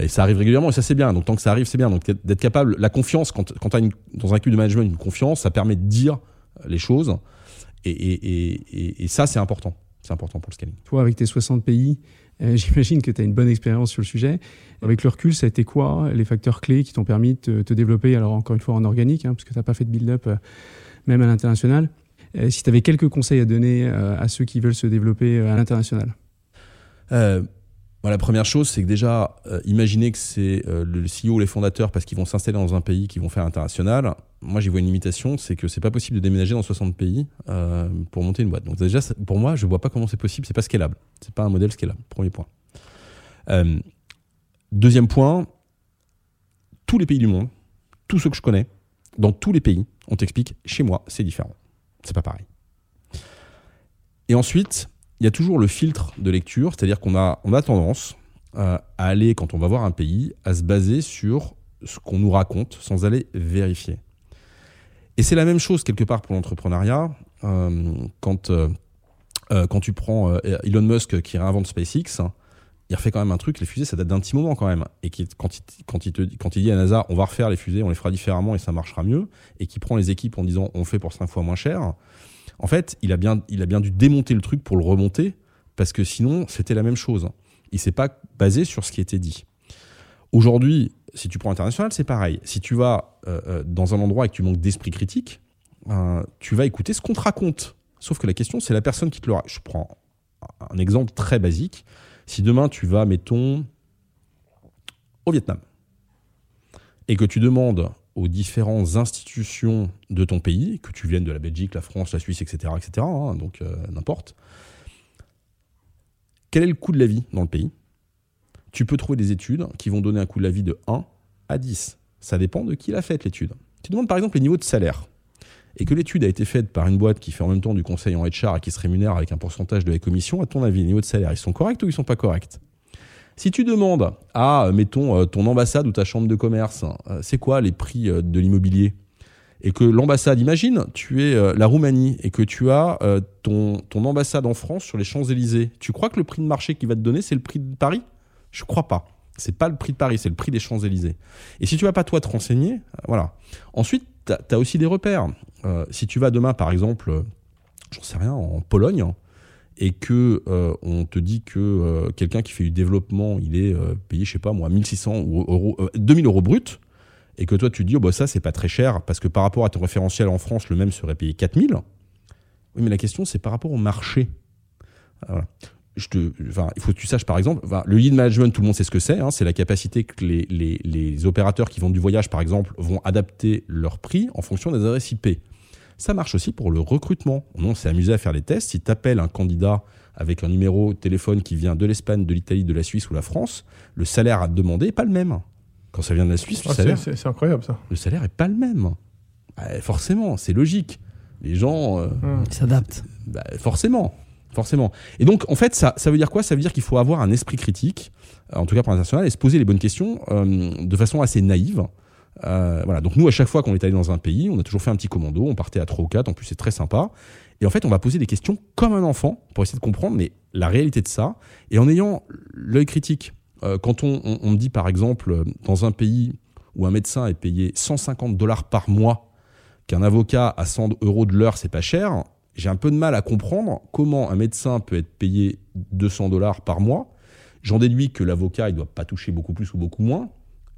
S1: et ça arrive régulièrement et ça c'est bien. Donc tant que ça arrive, c'est bien. Donc d'être capable, la confiance, quand, quand tu as dans un cube de management une confiance, ça permet de dire les choses. Et, et, et ça, c'est important. C'est important pour le scaling.
S4: Toi, avec tes 60 pays, *laughs* j'imagine que tu as une bonne expérience sur le sujet. Avec le recul, ça a été quoi les facteurs clés qui t'ont permis de te, développer, alors encore une fois en organique, hein, parce que tu n'as pas fait de build-up même à l'international. Euh, si tu avais quelques conseils à donner euh, à ceux qui veulent se développer euh, à l'international?
S1: La première chose, c'est que déjà, imaginez que c'est le CEO, les fondateurs, parce qu'ils vont s'installer dans un pays, qui vont faire international. Moi, j'y vois une limitation, c'est que c'est pas possible de déménager dans 60 pays pour monter une boîte. Donc déjà, pour moi, je vois pas comment c'est possible. C'est pas scalable. C'est pas un modèle scalable. Premier point. deuxième point, tous les pays du monde, tous ceux que je connais, dans tous les pays, on t'explique, chez moi, c'est différent. C'est pas pareil. Et ensuite, il y a toujours le filtre de lecture, c'est-à-dire qu'on a, on a tendance euh, à aller, quand on va voir un pays, à se baser sur ce qu'on nous raconte sans aller vérifier. Et c'est la même chose quelque part pour l'entrepreneuriat. Euh, quand, euh, quand tu prends Elon Musk qui réinvente SpaceX, il refait quand même un truc, les fusées, ça date d'un petit moment quand même. Et qui, quand, il, quand, il dit à NASA, on va refaire les fusées, on les fera différemment et ça marchera mieux, et qui prend les équipes en disant, on fait pour 5 fois moins cher, en fait, il a, bien, dû démonter le truc pour le remonter, parce que sinon, c'était la même chose. Il s'est pas basé sur ce qui était dit. Aujourd'hui, si tu prends international, c'est pareil. Si tu vas euh, euh, dans un endroit et que tu manques d'esprit critique, euh, tu vas écouter ce qu'on te raconte. Sauf que la question, c'est la personne qui te le raconte. Je prends un exemple très basique. Si demain tu vas, mettons, au Vietnam, et que tu demandes aux différentes institutions de ton pays, que tu viennes de la Belgique, la France, la Suisse, etc., etc., hein, donc euh, n'importe, quel est le coût de la vie dans le pays? Tu peux trouver des études qui vont donner un coût de la vie de 1 à 10. Ça dépend de qui l'a faite l'étude. Tu demandes par exemple les niveaux de salaire et que l'étude a été faite par une boîte qui fait en même temps du conseil en HR et qui se rémunère avec un pourcentage de la commission, à ton avis, les niveaux de salaire, ils sont corrects ou ils sont pas corrects? Si tu demandes à, mettons, euh, ton ambassade ou ta chambre de commerce, euh, c'est quoi les prix euh, de l'immobilier? Et que l'ambassade, imagine, tu es la Roumanie et que tu as ton, ambassade en France sur les Champs-Élysées, tu crois que le prix de marché qu'il va te donner, c'est le prix de Paris? Je crois pas. C'est pas le prix de Paris, c'est le prix des Champs-Élysées. Et si tu vas pas toi te renseigner, voilà. Ensuite, tu as, aussi des repères. Euh, si tu vas demain, par exemple, euh, j'en sais rien, en Pologne, et que euh, on te dit que quelqu'un qui fait du développement, il est payé, je sais pas moi, 1600 euros, 2000 euros brut, et que toi tu dis, oh, bah, ça c'est pas très cher, parce que par rapport à ton référentiel en France, le même serait payé 4000. Oui, mais la question c'est par rapport au marché. Enfin, il faut que tu saches par exemple, le lead management, tout le monde sait ce que c'est. Hein, c'est la capacité que les, les, opérateurs qui vendent du voyage, par exemple, vont adapter leur prix en fonction des adresses IP. Ça marche aussi pour le recrutement. On s'est amusé à faire des tests. Si tu appelles un candidat avec un numéro de téléphone qui vient de l'Espagne, de l'Italie, de la Suisse ou la France, le salaire à demander n'est pas le même. Quand ça vient de la Suisse, le ah, salaire.
S3: C'est incroyable ça.
S1: Le salaire n'est pas le même. Bah, forcément, c'est logique. Les gens. Euh,
S2: mmh. s'adaptent.
S1: Bah, forcément forcément. Et donc, en fait, ça, ça veut dire quoi? Ça veut dire qu'il faut avoir un esprit critique, en tout cas pour l'international, et se poser les bonnes questions euh, de façon assez naïve. Euh, voilà. Donc, nous, à chaque fois qu'on est allé dans un pays, on a toujours fait un petit commando, on partait à 3 ou 4, en plus, c'est très sympa. Et en fait, on va poser des questions comme un enfant pour essayer de comprendre mais la réalité de ça, et en ayant l'œil critique. quand on, on, me dit, par exemple, dans un pays où un médecin est payé 150 dollars par mois, qu'un avocat à 100 euros de l'heure, c'est pas cher, j'ai un peu de mal à comprendre comment un médecin peut être payé 200 dollars par mois. J'en déduis que l'avocat, il ne doit pas toucher beaucoup plus ou beaucoup moins.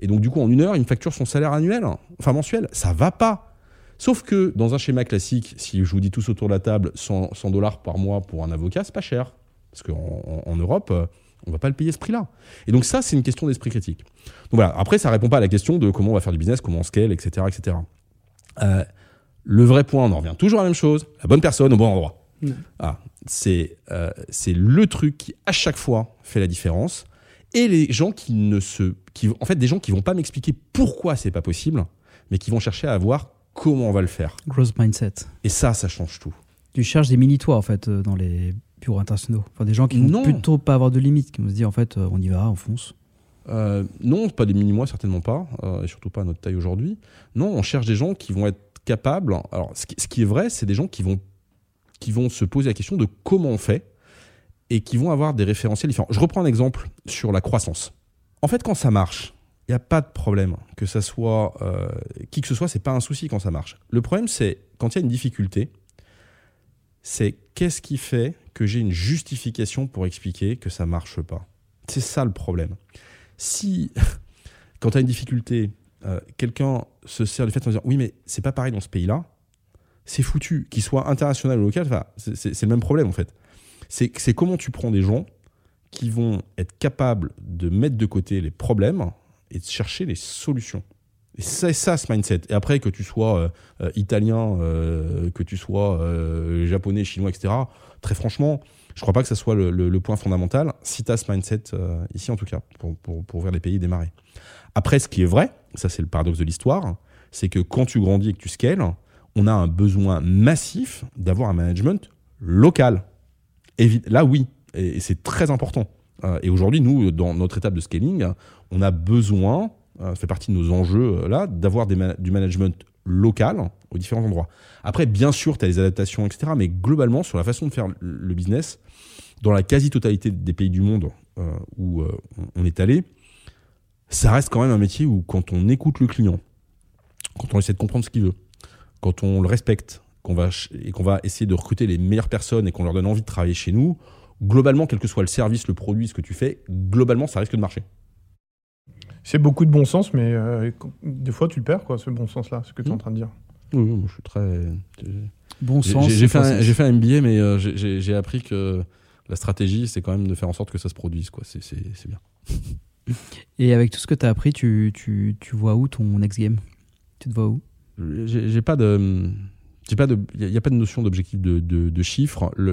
S1: Et donc, du coup, en une heure, il me facture son salaire annuel, enfin mensuel. Ça va pas. Sauf que dans un schéma classique, si je vous dis tous autour de la table 100 dollars par mois pour un avocat, c'est pas cher. Parce qu'en en, Europe, euh, on va pas le payer ce prix-là. Et donc ça, c'est une question d'esprit critique. Donc voilà, après, ça répond pas à la question de comment on va faire du business, comment on scale, etc. etc. Euh, le vrai point, on en revient toujours à la même chose, la bonne personne au bon endroit. Ah, c'est euh, c'est le truc qui, à chaque fois, fait la différence. Et les gens qui ne se... Qui, en fait, des gens qui vont pas m'expliquer pourquoi c'est pas possible, mais qui vont chercher à voir comment on va le faire.
S2: Growth mindset.
S1: Et ça, ça change tout.
S2: Tu cherches des mini-toits, en fait, euh, dans les bureaux internationaux. Enfin, des gens qui vont plutôt pas avoir de limites, qui vont se dire, en fait, euh, on y va, on fonce.
S1: Euh, non, pas des mini-mois, certainement pas, et surtout pas à notre taille aujourd'hui. Non, on cherche des gens qui vont être capables. Alors, ce qui, est vrai, c'est des gens qui vont, qui vont se poser la question de comment on fait et qui vont avoir des référentiels différents. Je reprends un exemple sur la croissance. En fait, quand ça marche, il n'y a pas de problème. Que ça soit euh, qui que ce soit, c'est pas un souci quand ça marche. Le problème, c'est quand il y a une difficulté, c'est qu'est-ce qui fait que j'ai une justification pour expliquer que ça marche pas. C'est ça le problème. Si, *laughs* quand tu as une difficulté, euh, quelqu'un se sert du fait de dire oui, mais c'est pas pareil dans ce pays-là, c'est foutu. Qu'il soit international ou local, c'est le même problème en fait. C'est comment tu prends des gens qui vont être capables de mettre de côté les problèmes et de chercher les solutions. Et c'est ça ce mindset. Et après, que tu sois euh, euh, italien, euh, que tu sois japonais, chinois, etc., très franchement, je crois pas que ce soit le, point fondamental, si tu as ce mindset, ici en tout cas, pour, pour, pour les pays démarrer. Après, ce qui est vrai, ça c'est le paradoxe de l'histoire, c'est que quand tu grandis et que tu scales, on a un besoin massif d'avoir un management local. Là, oui, et c'est très important. et aujourd'hui, nous, dans notre étape de scaling, on a besoin, euh, ça fait partie de nos enjeux euh, là, d'avoir du management local aux différents endroits. Après, bien sûr, tu as des adaptations, etc. Mais globalement, sur la façon de faire le business, dans la quasi-totalité des pays du monde euh, où on est allé, ça reste quand même un métier où quand on écoute le client, quand on essaie de comprendre ce qu'il veut, quand on le respecte, qu'on va et qu'on va essayer de recruter les meilleures personnes et qu'on leur donne envie de travailler chez nous, globalement, quel que soit le service, le produit, ce que tu fais, globalement, ça risque de marcher.
S3: C'est beaucoup de bon sens, mais euh, des fois, tu le perds, quoi, ce bon sens-là, ce que tu es en hmm. train de dire.
S1: Oui, moi, je suis très.
S2: Bon sens.
S1: J'ai fait, un, fait un MBA, mais euh, j'ai appris que la stratégie, c'est quand même de faire en sorte que ça se produise, quoi. C'est bien. *laughs*
S2: Et avec tout ce que tu as appris, tu, tu, tu, vois où ton next game? Tu te vois où?
S1: J'ai pas de. Il n'y a, pas de notion d'objectif de, de, de, chiffres. Le,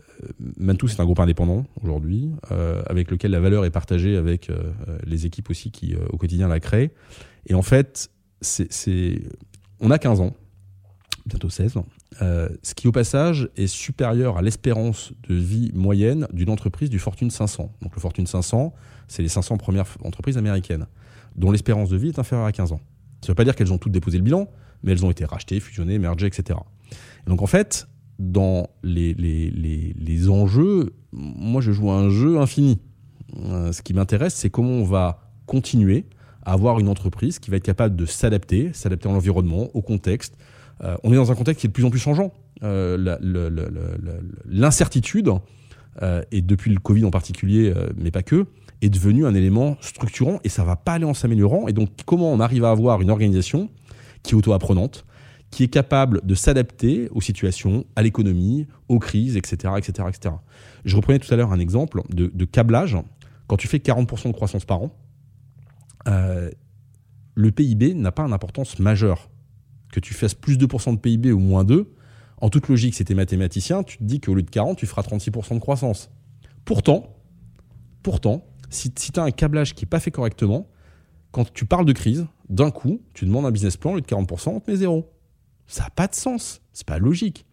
S1: euh, Mantou, c'est un groupe indépendant aujourd'hui, euh, avec lequel la valeur est partagée avec euh, les équipes aussi qui, au quotidien, la créent. Et en fait, on a 15 ans, bientôt 16 ans, ce qui, au passage, est supérieur à l'espérance de vie moyenne d'une entreprise du Fortune 500. Donc, le Fortune 500, c'est les 500 premières entreprises américaines, dont l'espérance de vie est inférieure à 15 ans. Ça ne veut pas dire qu'elles ont toutes déposé le bilan, mais elles ont été rachetées, fusionnées, mergées, etc. donc, en fait, dans les, les, les, enjeux, moi je joue à un jeu infini. Euh, ce qui m'intéresse, c'est comment on va continuer à avoir une entreprise qui va être capable de s'adapter, s'adapter à l'environnement, au contexte. Euh, on est dans un contexte qui est de plus en plus changeant. Euh, l'incertitude, et depuis le Covid en particulier, mais pas que, est devenu un élément structurant et ça va pas aller en s'améliorant. Et donc, comment on arrive à avoir une organisation qui est auto-apprenante, qui est capable de s'adapter aux situations, à l'économie, aux crises, etc., etc., etc. Je reprenais tout à l'heure un exemple de, câblage. Quand tu fais 40% de croissance par an, euh, le PIB n'a pas une importance majeure. Que tu fasses plus de 2% de PIB ou moins 2, en toute logique, si tu es mathématicien, tu te dis qu'au lieu de 40, tu feras 36% de croissance. Pourtant, pourtant si tu as un câblage qui n'est pas fait correctement, quand tu parles de crise, d'un coup, tu demandes un business plan, au lieu de 40%, on te met zéro. Ça n'a pas de sens. C'est pas logique.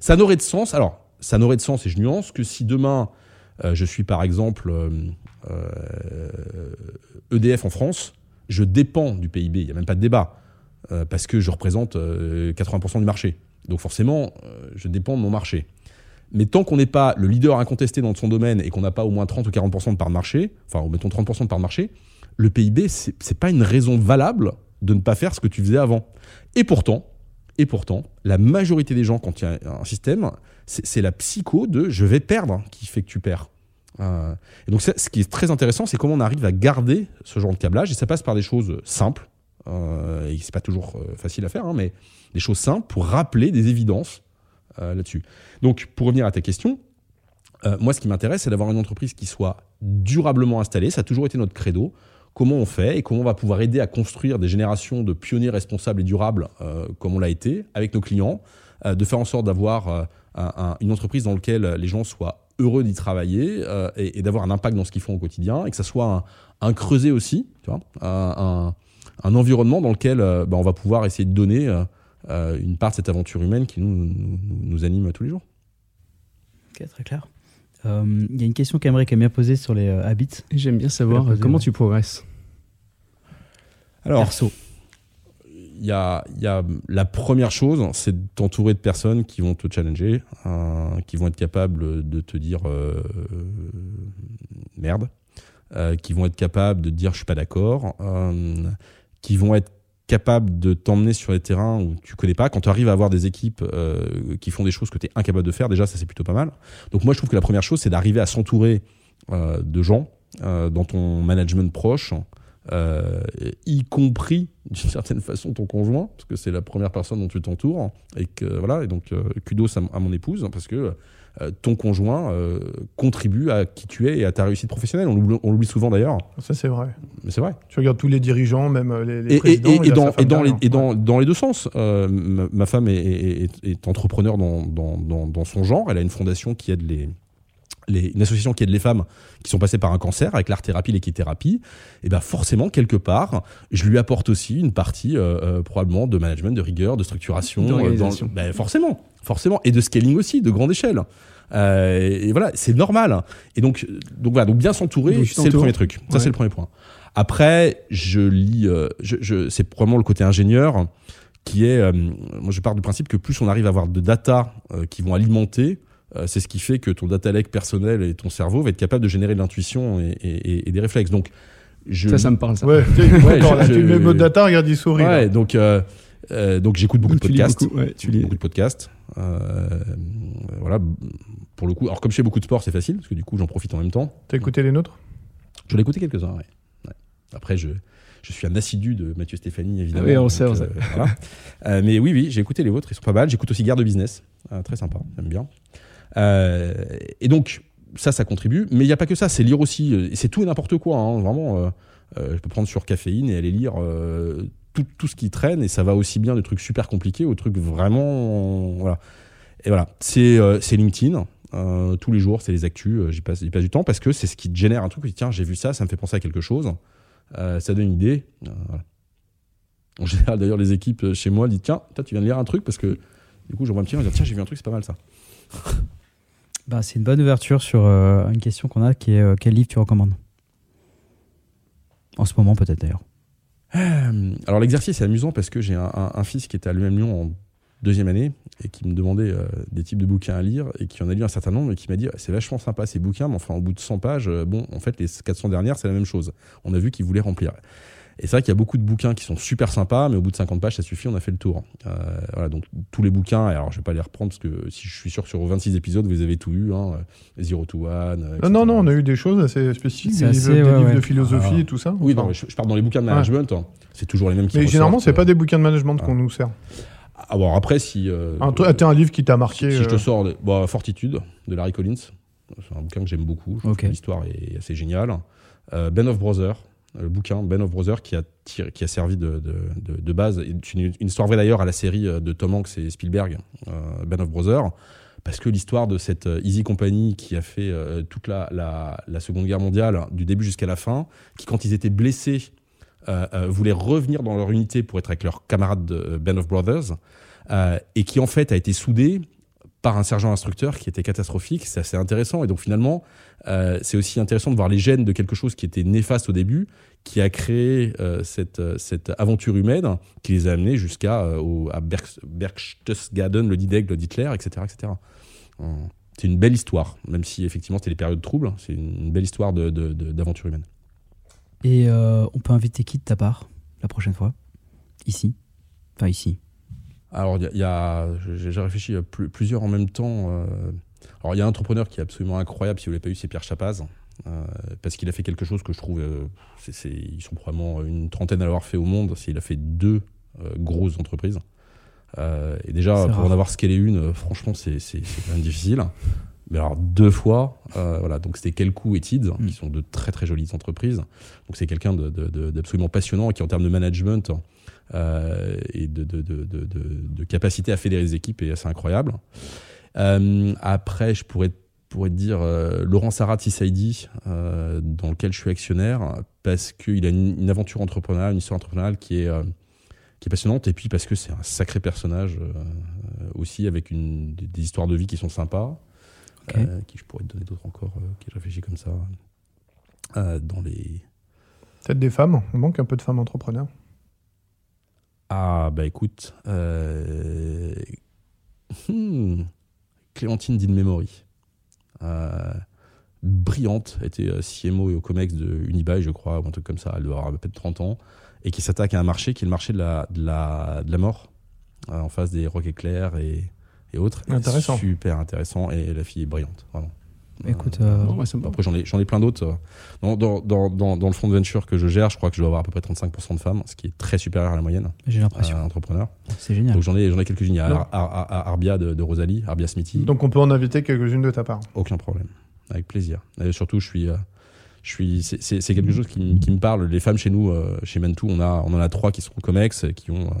S1: Ça n'aurait de sens. Alors, ça n'aurait de sens, et je nuance, que si demain, euh, je suis par exemple EDF euh, e en France, je dépends du PIB. Il n'y a même pas de débat. Euh, parce que je représente 80% du marché. Donc forcément, je dépends de mon marché. Mais tant qu'on n'est pas le leader incontesté dans son domaine et qu'on n'a pas au moins 30 ou 40% de part de marché, enfin, mettons 30% de part de marché, le PIB, ce n'est pas une raison valable de ne pas faire ce que tu faisais avant. Et pourtant, et pourtant, la majorité des gens, quand il y a un système, c'est la psycho de je vais perdre qui fait que tu perds. Euh, et donc, ce qui est très intéressant, c'est comment on arrive à garder ce genre de câblage. Et ça passe par des choses simples. Euh, et c'est pas toujours euh, facile à faire, hein, mais des choses simples pour rappeler des évidences euh, là-dessus. Donc, pour revenir à ta question, moi, ce qui m'intéresse, c'est d'avoir une entreprise qui soit durablement installée. Ça a toujours été notre credo. Comment on fait et comment on va pouvoir aider à construire des générations de pionniers responsables et durables, comme on l'a été, avec nos clients, de faire en sorte d'avoir une entreprise dans laquelle les gens soient heureux d'y travailler euh, et, d'avoir un impact dans ce qu'ils font au quotidien et que ça soit un, creuset aussi, tu vois, un, environnement dans lequel euh, bah, on va pouvoir essayer de donner euh, une part de cette aventure humaine qui nous, nous, anime tous les jours.
S2: Ok, très clair. Il y a une question qu'Aimeric qui bien posée sur les habits.
S4: J'aime bien savoir comment tu progresses.
S1: Alors, Perso il y a, la première chose, c'est de t'entourer de personnes qui vont te challenger, hein, qui vont être capables de te dire euh, merde, euh, qui vont être capables de te dire je suis pas d'accord, euh, qui vont être capables de t'emmener sur les terrains où tu connais pas. Quand tu arrives à avoir des équipes qui font des choses que tu es incapable de faire, déjà ça c'est plutôt pas mal. Donc moi je trouve que la première chose c'est d'arriver à s'entourer de gens dans ton management proche euh, y compris *laughs* d'une certaine façon ton conjoint, parce que c'est la première personne dont tu t'entoures, et que voilà, et donc euh, kudos à, mon épouse, parce que euh, ton conjoint contribue à qui tu es et à ta réussite professionnelle. On l'oublie souvent d'ailleurs.
S3: Ça c'est vrai.
S1: Mais c'est vrai.
S3: Tu regardes tous les dirigeants, même les, les
S1: et,
S3: présidents.
S1: Et, dans, et, dans, les, et dans, dans, les, deux sens. Ma, femme est, est entrepreneur dans, son genre. Elle a une fondation qui aide les une association qui aide les femmes qui sont passées par un cancer avec l'art-thérapie, l'équithérapie, et ben forcément, quelque part, je lui apporte aussi une partie euh, euh, probablement de management, de rigueur, de structuration.
S4: Euh,
S1: ben, forcément, forcément. Et de scaling aussi, de grande échelle. et voilà, c'est normal. Et donc, donc voilà, donc bien s'entourer, c'est le premier truc. Ça, c'est le premier point. Après, je lis, je, je, c'est probablement le côté ingénieur qui est, moi je pars du principe que plus on arrive à avoir de data qui vont alimenter euh, c'est ce qui fait que ton data lake personnel et ton cerveau va être capable de générer de l'intuition et, des réflexes. Donc,
S4: je... Ça, ça me parle, ça.
S3: Ouais, *laughs* tu mets mode data, regarde, il sourit.
S1: Ouais, donc, euh, euh, donc j'écoute beaucoup, de podcasts.
S4: tu lis
S1: beaucoup de podcasts. voilà, pour le coup. Alors, comme je fais beaucoup de sport, c'est facile, parce que du coup, j'en profite en même temps.
S3: T'as écouté les nôtres?
S1: Je l'ai écouté quelques-uns, ouais. Après, je, je suis un assidu de Mathieu Stéphanie, évidemment.
S4: Ah oui, on sait, on sait.
S1: mais oui, oui, j'ai écouté les vôtres, ils sont pas mal. J'écoute aussi Guerre de Business, très sympa, j'aime bien. Euh, et donc, ça, ça contribue. Mais il n'y a pas que ça, c'est lire aussi. Euh, c'est tout et n'importe quoi, hein, vraiment. Euh, je peux prendre sur caféine et aller lire tout, tout, ce qui traîne, et ça va aussi bien de trucs super compliqués aux trucs vraiment. Voilà. Et voilà, c'est LinkedIn. tous les jours, c'est les actus. j'y passe, passe, du temps parce que c'est ce qui génère un truc. Tiens, j'ai vu ça, ça me fait penser à quelque chose. ça donne une idée. En général, d'ailleurs, les équipes chez moi disent Tiens, toi, tu viens de lire un truc parce que du coup, j'envoie un petit mail, Tiens, j'ai vu un truc, c'est pas mal ça. *laughs*
S2: Bah, c'est une bonne ouverture sur euh, une question qu'on a qui est euh, quel livre tu recommandes? En ce moment, peut-être d'ailleurs.
S1: Euh, alors, l'exercice est amusant parce que j'ai un, fils qui était à l'UM Lyon en deuxième année et qui me demandait des types de bouquins à lire et qui en a lu un certain nombre et qui m'a dit c'est vachement sympa ces bouquins, mais enfin, au bout de 100 pages, bon, en fait, les 400 dernières, c'est la même chose. On a vu qu'il voulait remplir. Et c'est vrai qu'il y a beaucoup de bouquins qui sont super sympas, mais au bout de 50 pages, ça suffit, on a fait le tour. Euh, voilà, donc tous les bouquins, alors je vais pas les reprendre parce que si je suis sûr que sur 26 épisodes, vous avez tout lu, hein, Zero to One.
S3: Euh, non, non, on a eu des choses assez spécifiques, des, livres, de philosophie et tout ça.
S1: Oui, non, je, pars dans les bouquins de management, hein. c'est toujours les mêmes qui
S3: Mais généralement, c'est pas des bouquins de management qu'on nous sert.
S1: Ah bon, après, si.
S3: Euh, un, un livre qui t'a marqué.
S1: Si, je te sors bah, Fortitude de Larry Collins, c'est un bouquin que j'aime beaucoup. L'histoire est assez géniale. ben of Brothers, le bouquin Ben of Brothers qui a, qui a servi de, de, base. Une, une histoire vraie d'ailleurs à la série euh, de Tom Hanks et Spielberg, euh, Ben of Brothers, parce que l'histoire de cette euh, Easy Company qui a fait toute la, la, Seconde Guerre mondiale, du début jusqu'à la fin, qui quand ils étaient blessés, voulaient revenir dans leur unité pour être avec leurs camarades de Ben of Brothers, et qui en fait a été soudée par un sergent instructeur qui était catastrophique. C'est assez intéressant. Et donc finalement, euh, c'est aussi intéressant de voir les gènes de quelque chose qui était néfaste au début, qui a créé euh, cette, euh, cette aventure humaine, qui les a amenés jusqu'à à Berchtesgaden, le Dideg, d'Hitler, etc. etc. C'est une belle histoire, même si effectivement c'était des périodes troubles. C'est une belle histoire d'aventure humaine.
S2: Et on peut inviter qui de ta part la prochaine fois? Ici? Enfin ici
S1: alors, il y a, j'ai réfléchi à plusieurs en même temps. Alors, il y a un entrepreneur qui est absolument incroyable, si vous ne l'avez pas eu, c'est Pierre Chapaz. Euh, parce qu'il a fait quelque chose que je trouve. euh, c'est- c'est- ils sont probablement une trentaine à l'avoir fait au monde. C'est- Il a fait deux euh, grosses entreprises. Euh, et déjà, pour
S2: rare.
S1: en avoir scalé une, euh, franchement, c'est quand même difficile. Mais alors, deux fois, euh, voilà. Donc, c'était Kelku et Tids,
S2: Mm.
S1: qui sont de très très jolies entreprises. Donc, c'est quelqu'un d'absolument passionnant et qui, en termes de management euh, et de, de, de, de, capacité à fédérer des équipes, est assez incroyable. Euh, après, je pourrais, pourrais te dire euh, Laurent Sarat euh, dans lequel je suis actionnaire, parce qu'il a une, une aventure entrepreneuriale, une histoire entrepreneuriale qui est, qui est passionnante, et puis parce que c'est un sacré personnage aussi, avec une, des, histoires de vie qui sont sympas.
S2: Ok.
S1: Euh, qui je pourrais te donner d'autres encore, qui réfléchis comme ça. Dans les.
S3: Peut-être des femmes. On manque un peu de femmes entrepreneurs.
S1: Ah, bah écoute. euh, hmm, Clémentine d'In Memory. Euh, brillante, était euh, CMO et au COMEX de Unibail, je crois, ou un truc comme ça, elle doit avoir peut-être 30 ans, et qui s'attaque à un marché qui est le marché de la, de la, de la mort, euh, en face des rocs éclairs et, et autres.
S3: Intéressant.
S1: Super intéressant, et la fille est brillante, vraiment.
S2: Écoute, euh,
S4: Non, ouais, ça me parle.
S1: Après, j'en ai, j'en ai plein d'autres. euh. Dans, dans, dans, le fonds de venture que je gère, je crois que je dois avoir à peu près 35% de femmes, ce qui est très supérieur à la moyenne
S2: j'ai l'impression.
S1: euh, entrepreneur.
S2: C'est génial.
S1: Donc j'en ai, j'en ai quelques-unes. Il y a
S3: Non.
S1: Ar- Ar- Ar- Arbia de, de Rosalie, Arbia Smithy.
S3: Donc on peut en inviter quelques-unes de ta part.
S1: Aucun problème. Avec plaisir. Et surtout, je suis. euh, je suis, c'est, c'est- c'est quelque chose qui, me parle. Les femmes chez nous, euh, chez Mantou, on, a, on en a trois qui sont Comex, euh, qui ont euh,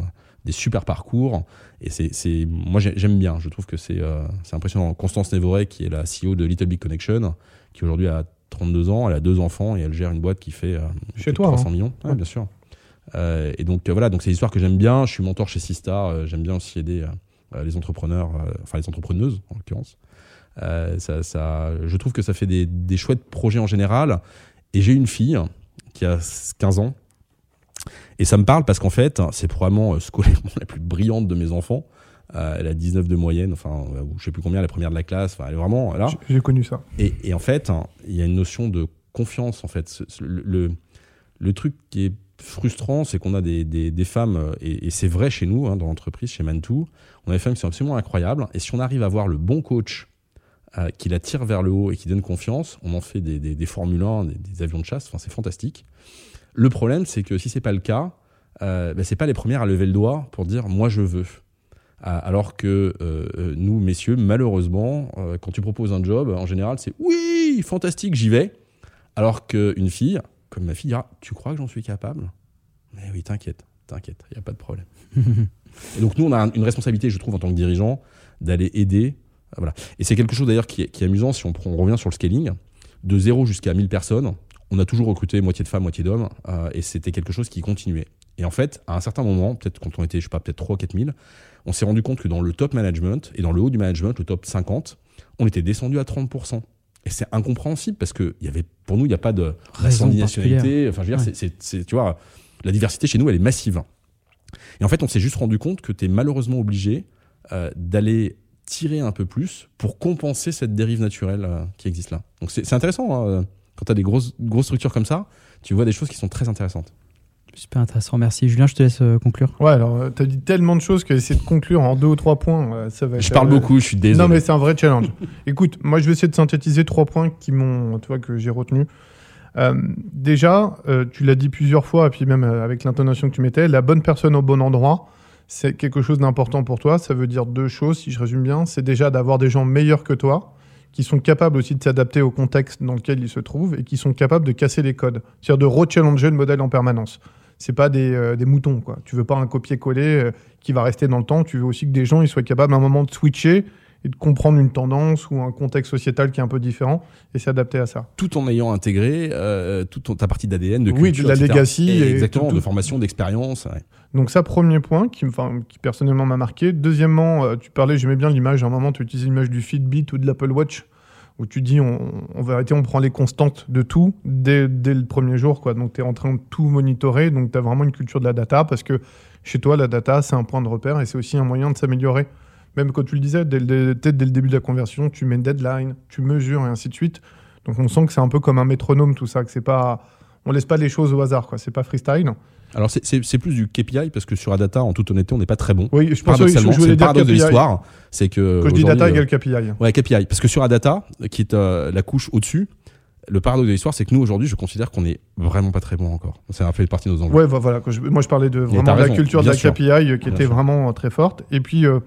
S1: des super parcours. Et c'est, moi, j'ai- j'aime bien. Je trouve que c'est, euh, impressionnant. Constance Névoret, qui est la CEO de Little Big Connection, qui aujourd'hui a 32 ans, elle a deux enfants et elle gère une boîte qui fait euh,
S3: Chez toi,
S1: 300
S3: hein.
S1: millions. Ouais,
S3: Ouais.
S1: bien sûr. Euh, et donc voilà, donc c'est des histoires que j'aime bien. Je suis mentor chez Sistar. j'aime bien aussi aider les entrepreneurs, enfin les entrepreneuses en l'occurrence. Ça, ça, je trouve que ça fait des, des chouettes projets en général. Et j'ai une fille qui a 15 ans. Et ça me parle parce qu'en fait, c'est probablement euh, scolairement *laughs* la plus brillante de mes enfants. Euh, elle a 19 de moyenne, enfin, euh, je sais plus combien, la première de la classe. Enfin, elle est vraiment là.
S3: J'ai- connu ça.
S1: Et, et en fait, hein, il y a une notion de confiance. En fait, le, le, le truc qui est frustrant, c'est qu'on a des, des, des femmes, et, et c'est vrai chez nous, hein, dans l'entreprise, chez Mantou, on a des femmes qui sont absolument incroyables. Et si on arrive à avoir le bon coach euh, qui la tire vers le haut et qui donne confiance, on en fait des, des, Formule 1, des, des avions de chasse. Enfin, c'est fantastique. Le problème, c'est que si c'est pas le cas, euh, ben, c'est pas les premières à lever le doigt pour dire moi je veux. Ah, Alors que euh, euh, nous, messieurs, malheureusement, euh, quand tu proposes un job, en général, c'est oui, fantastique, j'y vais. Alors qu'une fille, comme ma fille, dira Tu crois que j'en suis capable? Mais oui, t'inquiète, t'inquiète, il n'y a pas de problème. Et *laughs* donc, nous, on a un- une responsabilité, je trouve, en tant que dirigeant, d'aller aider. euh, Voilà. Et c'est quelque chose d'ailleurs qui, est- qui est amusant si on, revient sur le scaling. De 0 jusqu'à 1000 personnes, on a toujours recruté moitié de femmes, moitié d'hommes, euh, et c'était quelque chose qui continuait. Et en fait, à un certain moment, peut-être quand on était, je sais pas, peut-être 3 4 000, on s'est rendu compte que dans le top management et dans le haut du management, le top 50, on était descendu à 30%. Et c'est incompréhensible parce que il y avait, pour nous, il n'y a pas de
S2: Raison
S1: nationalité. Enfin, je veux dire,
S2: Ouais.
S1: c'est- c'est- c'est- tu vois, la diversité chez nous, elle est massive. Et en fait, on s'est juste rendu compte que tu es malheureusement obligé euh, d'aller tirer un peu plus pour compenser cette dérive naturelle euh, qui existe là. Donc c'est c'est intéressant. hein, quand tu as des grosses, grosses structures comme ça, tu vois des choses qui sont très intéressantes.
S2: Super intéressant, merci. Julien, je te laisse euh, conclure.
S3: Ouais, alors tu as dit tellement de choses qu'essayer de conclure en deux ou trois points, euh, ça va être.
S1: Je parle
S3: euh,
S1: beaucoup, je suis désolé.
S3: Non, mais c'est un vrai challenge. *laughs* Écoute, moi, je vais essayer de synthétiser trois points qui m'ont, tu vois, que j'ai retenus. Euh, déjà, euh, tu l'as dit plusieurs fois, et puis même euh, avec l'intonation que tu mettais, la bonne personne au bon endroit, c'est quelque chose d'important pour toi. Ça veut dire deux choses, si je résume bien. C'est déjà d'avoir des gens meilleurs que toi, qui sont capables aussi de s'adapter au contexte dans lequel ils se trouvent, et qui sont capables de casser les codes. C'est-à-dire de re-challenger le modèle en permanence. C'est pas des, euh, des moutons, quoi. Tu veux pas un copier-coller euh, qui va rester dans le temps. Tu veux aussi que des gens ils soient capables à un moment de switcher et de comprendre une tendance ou un contexte sociétal qui est un peu différent et s'adapter à ça.
S1: Tout en ayant intégré euh, toute ta partie d'ADN, de
S3: Oui, de
S1: culture,
S3: la
S1: etc.
S3: legacy
S1: Et
S3: et
S1: exactement,
S3: tout-
S1: de formation, d'expérience. ouais.
S3: Donc ça, premier point qui, personnellement m'a marqué. Deuxièmement, euh, tu parlais, j'aimais bien l'image, à un moment tu utilisais l'image du Fitbit ou de l'Apple Watch, où tu dis, on, en vérité, on prend les constantes de tout dès, dès le premier jour. Quoi. Donc tu es en train de tout monitorer, donc tu as vraiment une culture de la data, parce que chez toi, la data, c'est un point de repère et c'est aussi un moyen de s'améliorer. Même quand tu le disais, dès le, peut-être dès le début de la conversion, tu mets une deadline, tu mesures et ainsi de suite. Donc on sent que c'est un peu comme un métronome tout ça, que c'est pas on laisse pas les choses au hasard, quoi. C'est pas freestyle.
S1: Alors c'est- c'est c'est plus du KPI parce que sur Adata, en toute honnêteté, on n'est pas très bon.
S3: Oui, je pense que je,
S1: Paradoxalement,
S3: je
S1: c'est le paradoxe de l'histoire, c'est que
S3: Quand je dis data
S1: euh,
S3: égale KPI.
S1: Ouais, KPI. Parce que sur Adata, qui est euh, la couche au-dessus, le paradoxe de l'histoire, c'est que nous, aujourd'hui, je considère qu'on est vraiment pas très bon encore. Ça a fait partie de nos angles.
S3: Ouais, voilà. quand je- moi, je parlais de vraiment de la
S1: raison,
S3: culture de la
S1: sûr.
S3: KPI euh, qui était
S1: sûr.
S3: vraiment très forte. Et puis, euh,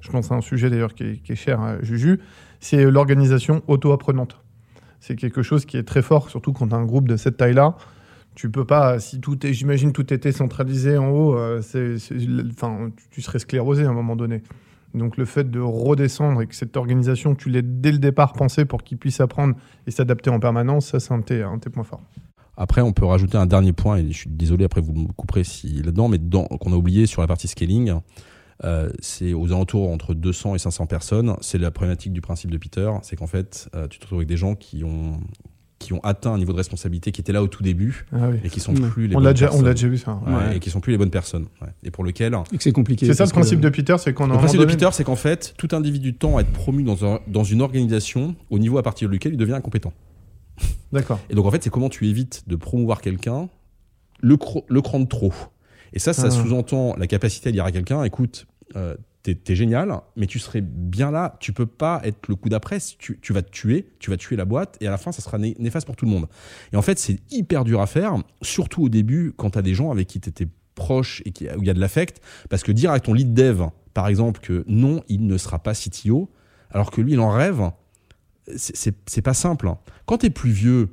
S3: je pense à un sujet d'ailleurs qui, est- cher à Juju, c'est l'organisation auto-apprenante. C'est quelque chose qui est très fort, surtout quand tu as un groupe de cette taille-là. Tu peux pas, si tout est, j'imagine, tout était centralisé en haut, euh, c'est, enfin, tu- serais sclérosé à un moment donné. Donc le fait de redescendre et que cette organisation, tu l'aies dès le départ pensée pour qu'ils puissent apprendre et s'adapter en permanence, ça c'est un de tes, points forts.
S1: Après, on peut rajouter un dernier point, et je suis désolé, après vous me couperez si là-dedans, mais qu'on a oublié sur la partie scaling, euh, c'est aux alentours entre 200 et 500 personnes. C'est la problématique du principe de Peter, c'est qu'en fait, euh, tu te retrouves avec des gens qui ont, qui ont atteint un niveau de responsabilité qui était là au tout début
S3: Ah oui.
S1: et qui sont
S4: Ouais.
S1: plus les
S3: On
S1: bonnes
S3: l'a déjà, on l'a déjà vu ça.
S1: Ouais,
S4: Ouais.
S1: Et qui sont plus les bonnes personnes. ouais. Et pour lequel
S4: Et que c'est compliqué.
S3: C'est ça le
S4: que-
S3: principe de Peter, c'est qu'on
S1: Le principe de
S3: donné-
S1: Peter, c'est qu'en fait, tout individu tend à être promu dans, un- dans une organisation au niveau à partir duquel il devient incompétent. *laughs*
S3: D'accord.
S1: Et donc, en fait, c'est comment tu évites de promouvoir quelqu'un le, cro- le cran de trop. Et ça, ça
S3: Ah.
S1: sous-entend la capacité à dire à quelqu'un écoute, euh, t'es t'es génial, mais tu serais bien là, tu peux pas être le coup d'après, tu, vas te tuer, tu vas tuer la boîte, et à la fin, ça sera né- néfaste pour tout le monde. Et en fait, c'est hyper dur à faire, surtout au début, quand tu as des gens avec qui tu étais proche et qui, où il y a de l'affect, parce que dire à ton lead dev, par exemple, que non, il ne sera pas CTO, alors que lui, il en rêve, c'est- pas simple. hein. Quand tu es plus vieux,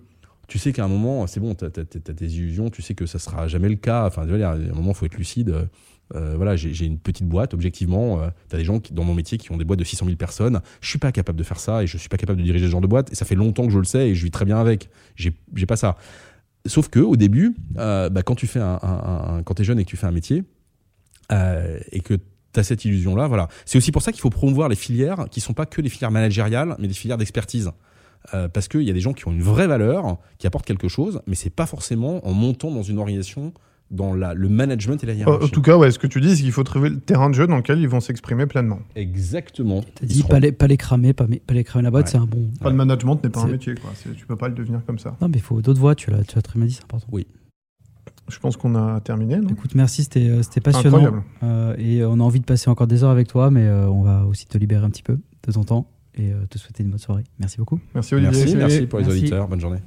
S1: tu sais qu'à un moment, c'est bon, tu as, tes illusions, tu sais que ça sera jamais le cas. Enfin, à un moment, faut être lucide. Euh, voilà, j'ai une petite boîte, objectivement. tu as des gens qui, dans mon métier qui ont des boîtes de 600 000 personnes. Je suis pas capable de faire ça et je suis pas capable de diriger ce genre de boîte. Et ça fait longtemps que je le sais et je vis très bien avec. J'ai pas ça. Sauf que au début, euh, bah, quand tu fais un, quand es jeune et que tu fais un métier euh, et que tu as cette illusion-là, voilà. C'est aussi pour ça qu'il faut promouvoir les filières qui sont pas que les filières managériales, mais des filières d'expertise. Euh, parce qu'il y a des gens qui ont une vraie valeur, qui apportent quelque chose, mais c'est pas forcément en montant dans une organisation dans la, le management et la
S3: Euh,
S1: hiérarchie.
S3: En tout cas, ouais, ce que tu dis, c'est qu'il faut trouver le terrain de jeu dans lequel ils vont s'exprimer pleinement.
S1: Exactement.
S2: T'as dit pas les, pas les cramer, pas, pas les cramer la boîte,
S1: Ouais.
S2: c'est un bon.
S3: Pas de management n'est pas un métier, quoi. Tu peux pas le devenir comme ça.
S2: Non, mais il faut d'autres voies, tu l'as tu as très bien dit, c'est important.
S3: Je pense qu'on a terminé, non?
S2: Écoute, merci, c'était euh, c'était passionnant.
S3: Incroyable.
S2: Euh, et on a envie de passer encore des heures avec toi, mais euh, on va aussi te libérer un petit peu de ton temps et euh, te souhaiter une bonne soirée. Merci beaucoup.
S3: Merci Olivier.
S1: Merci, merci pour les
S2: Merci.
S1: auditeurs. Bonne journée.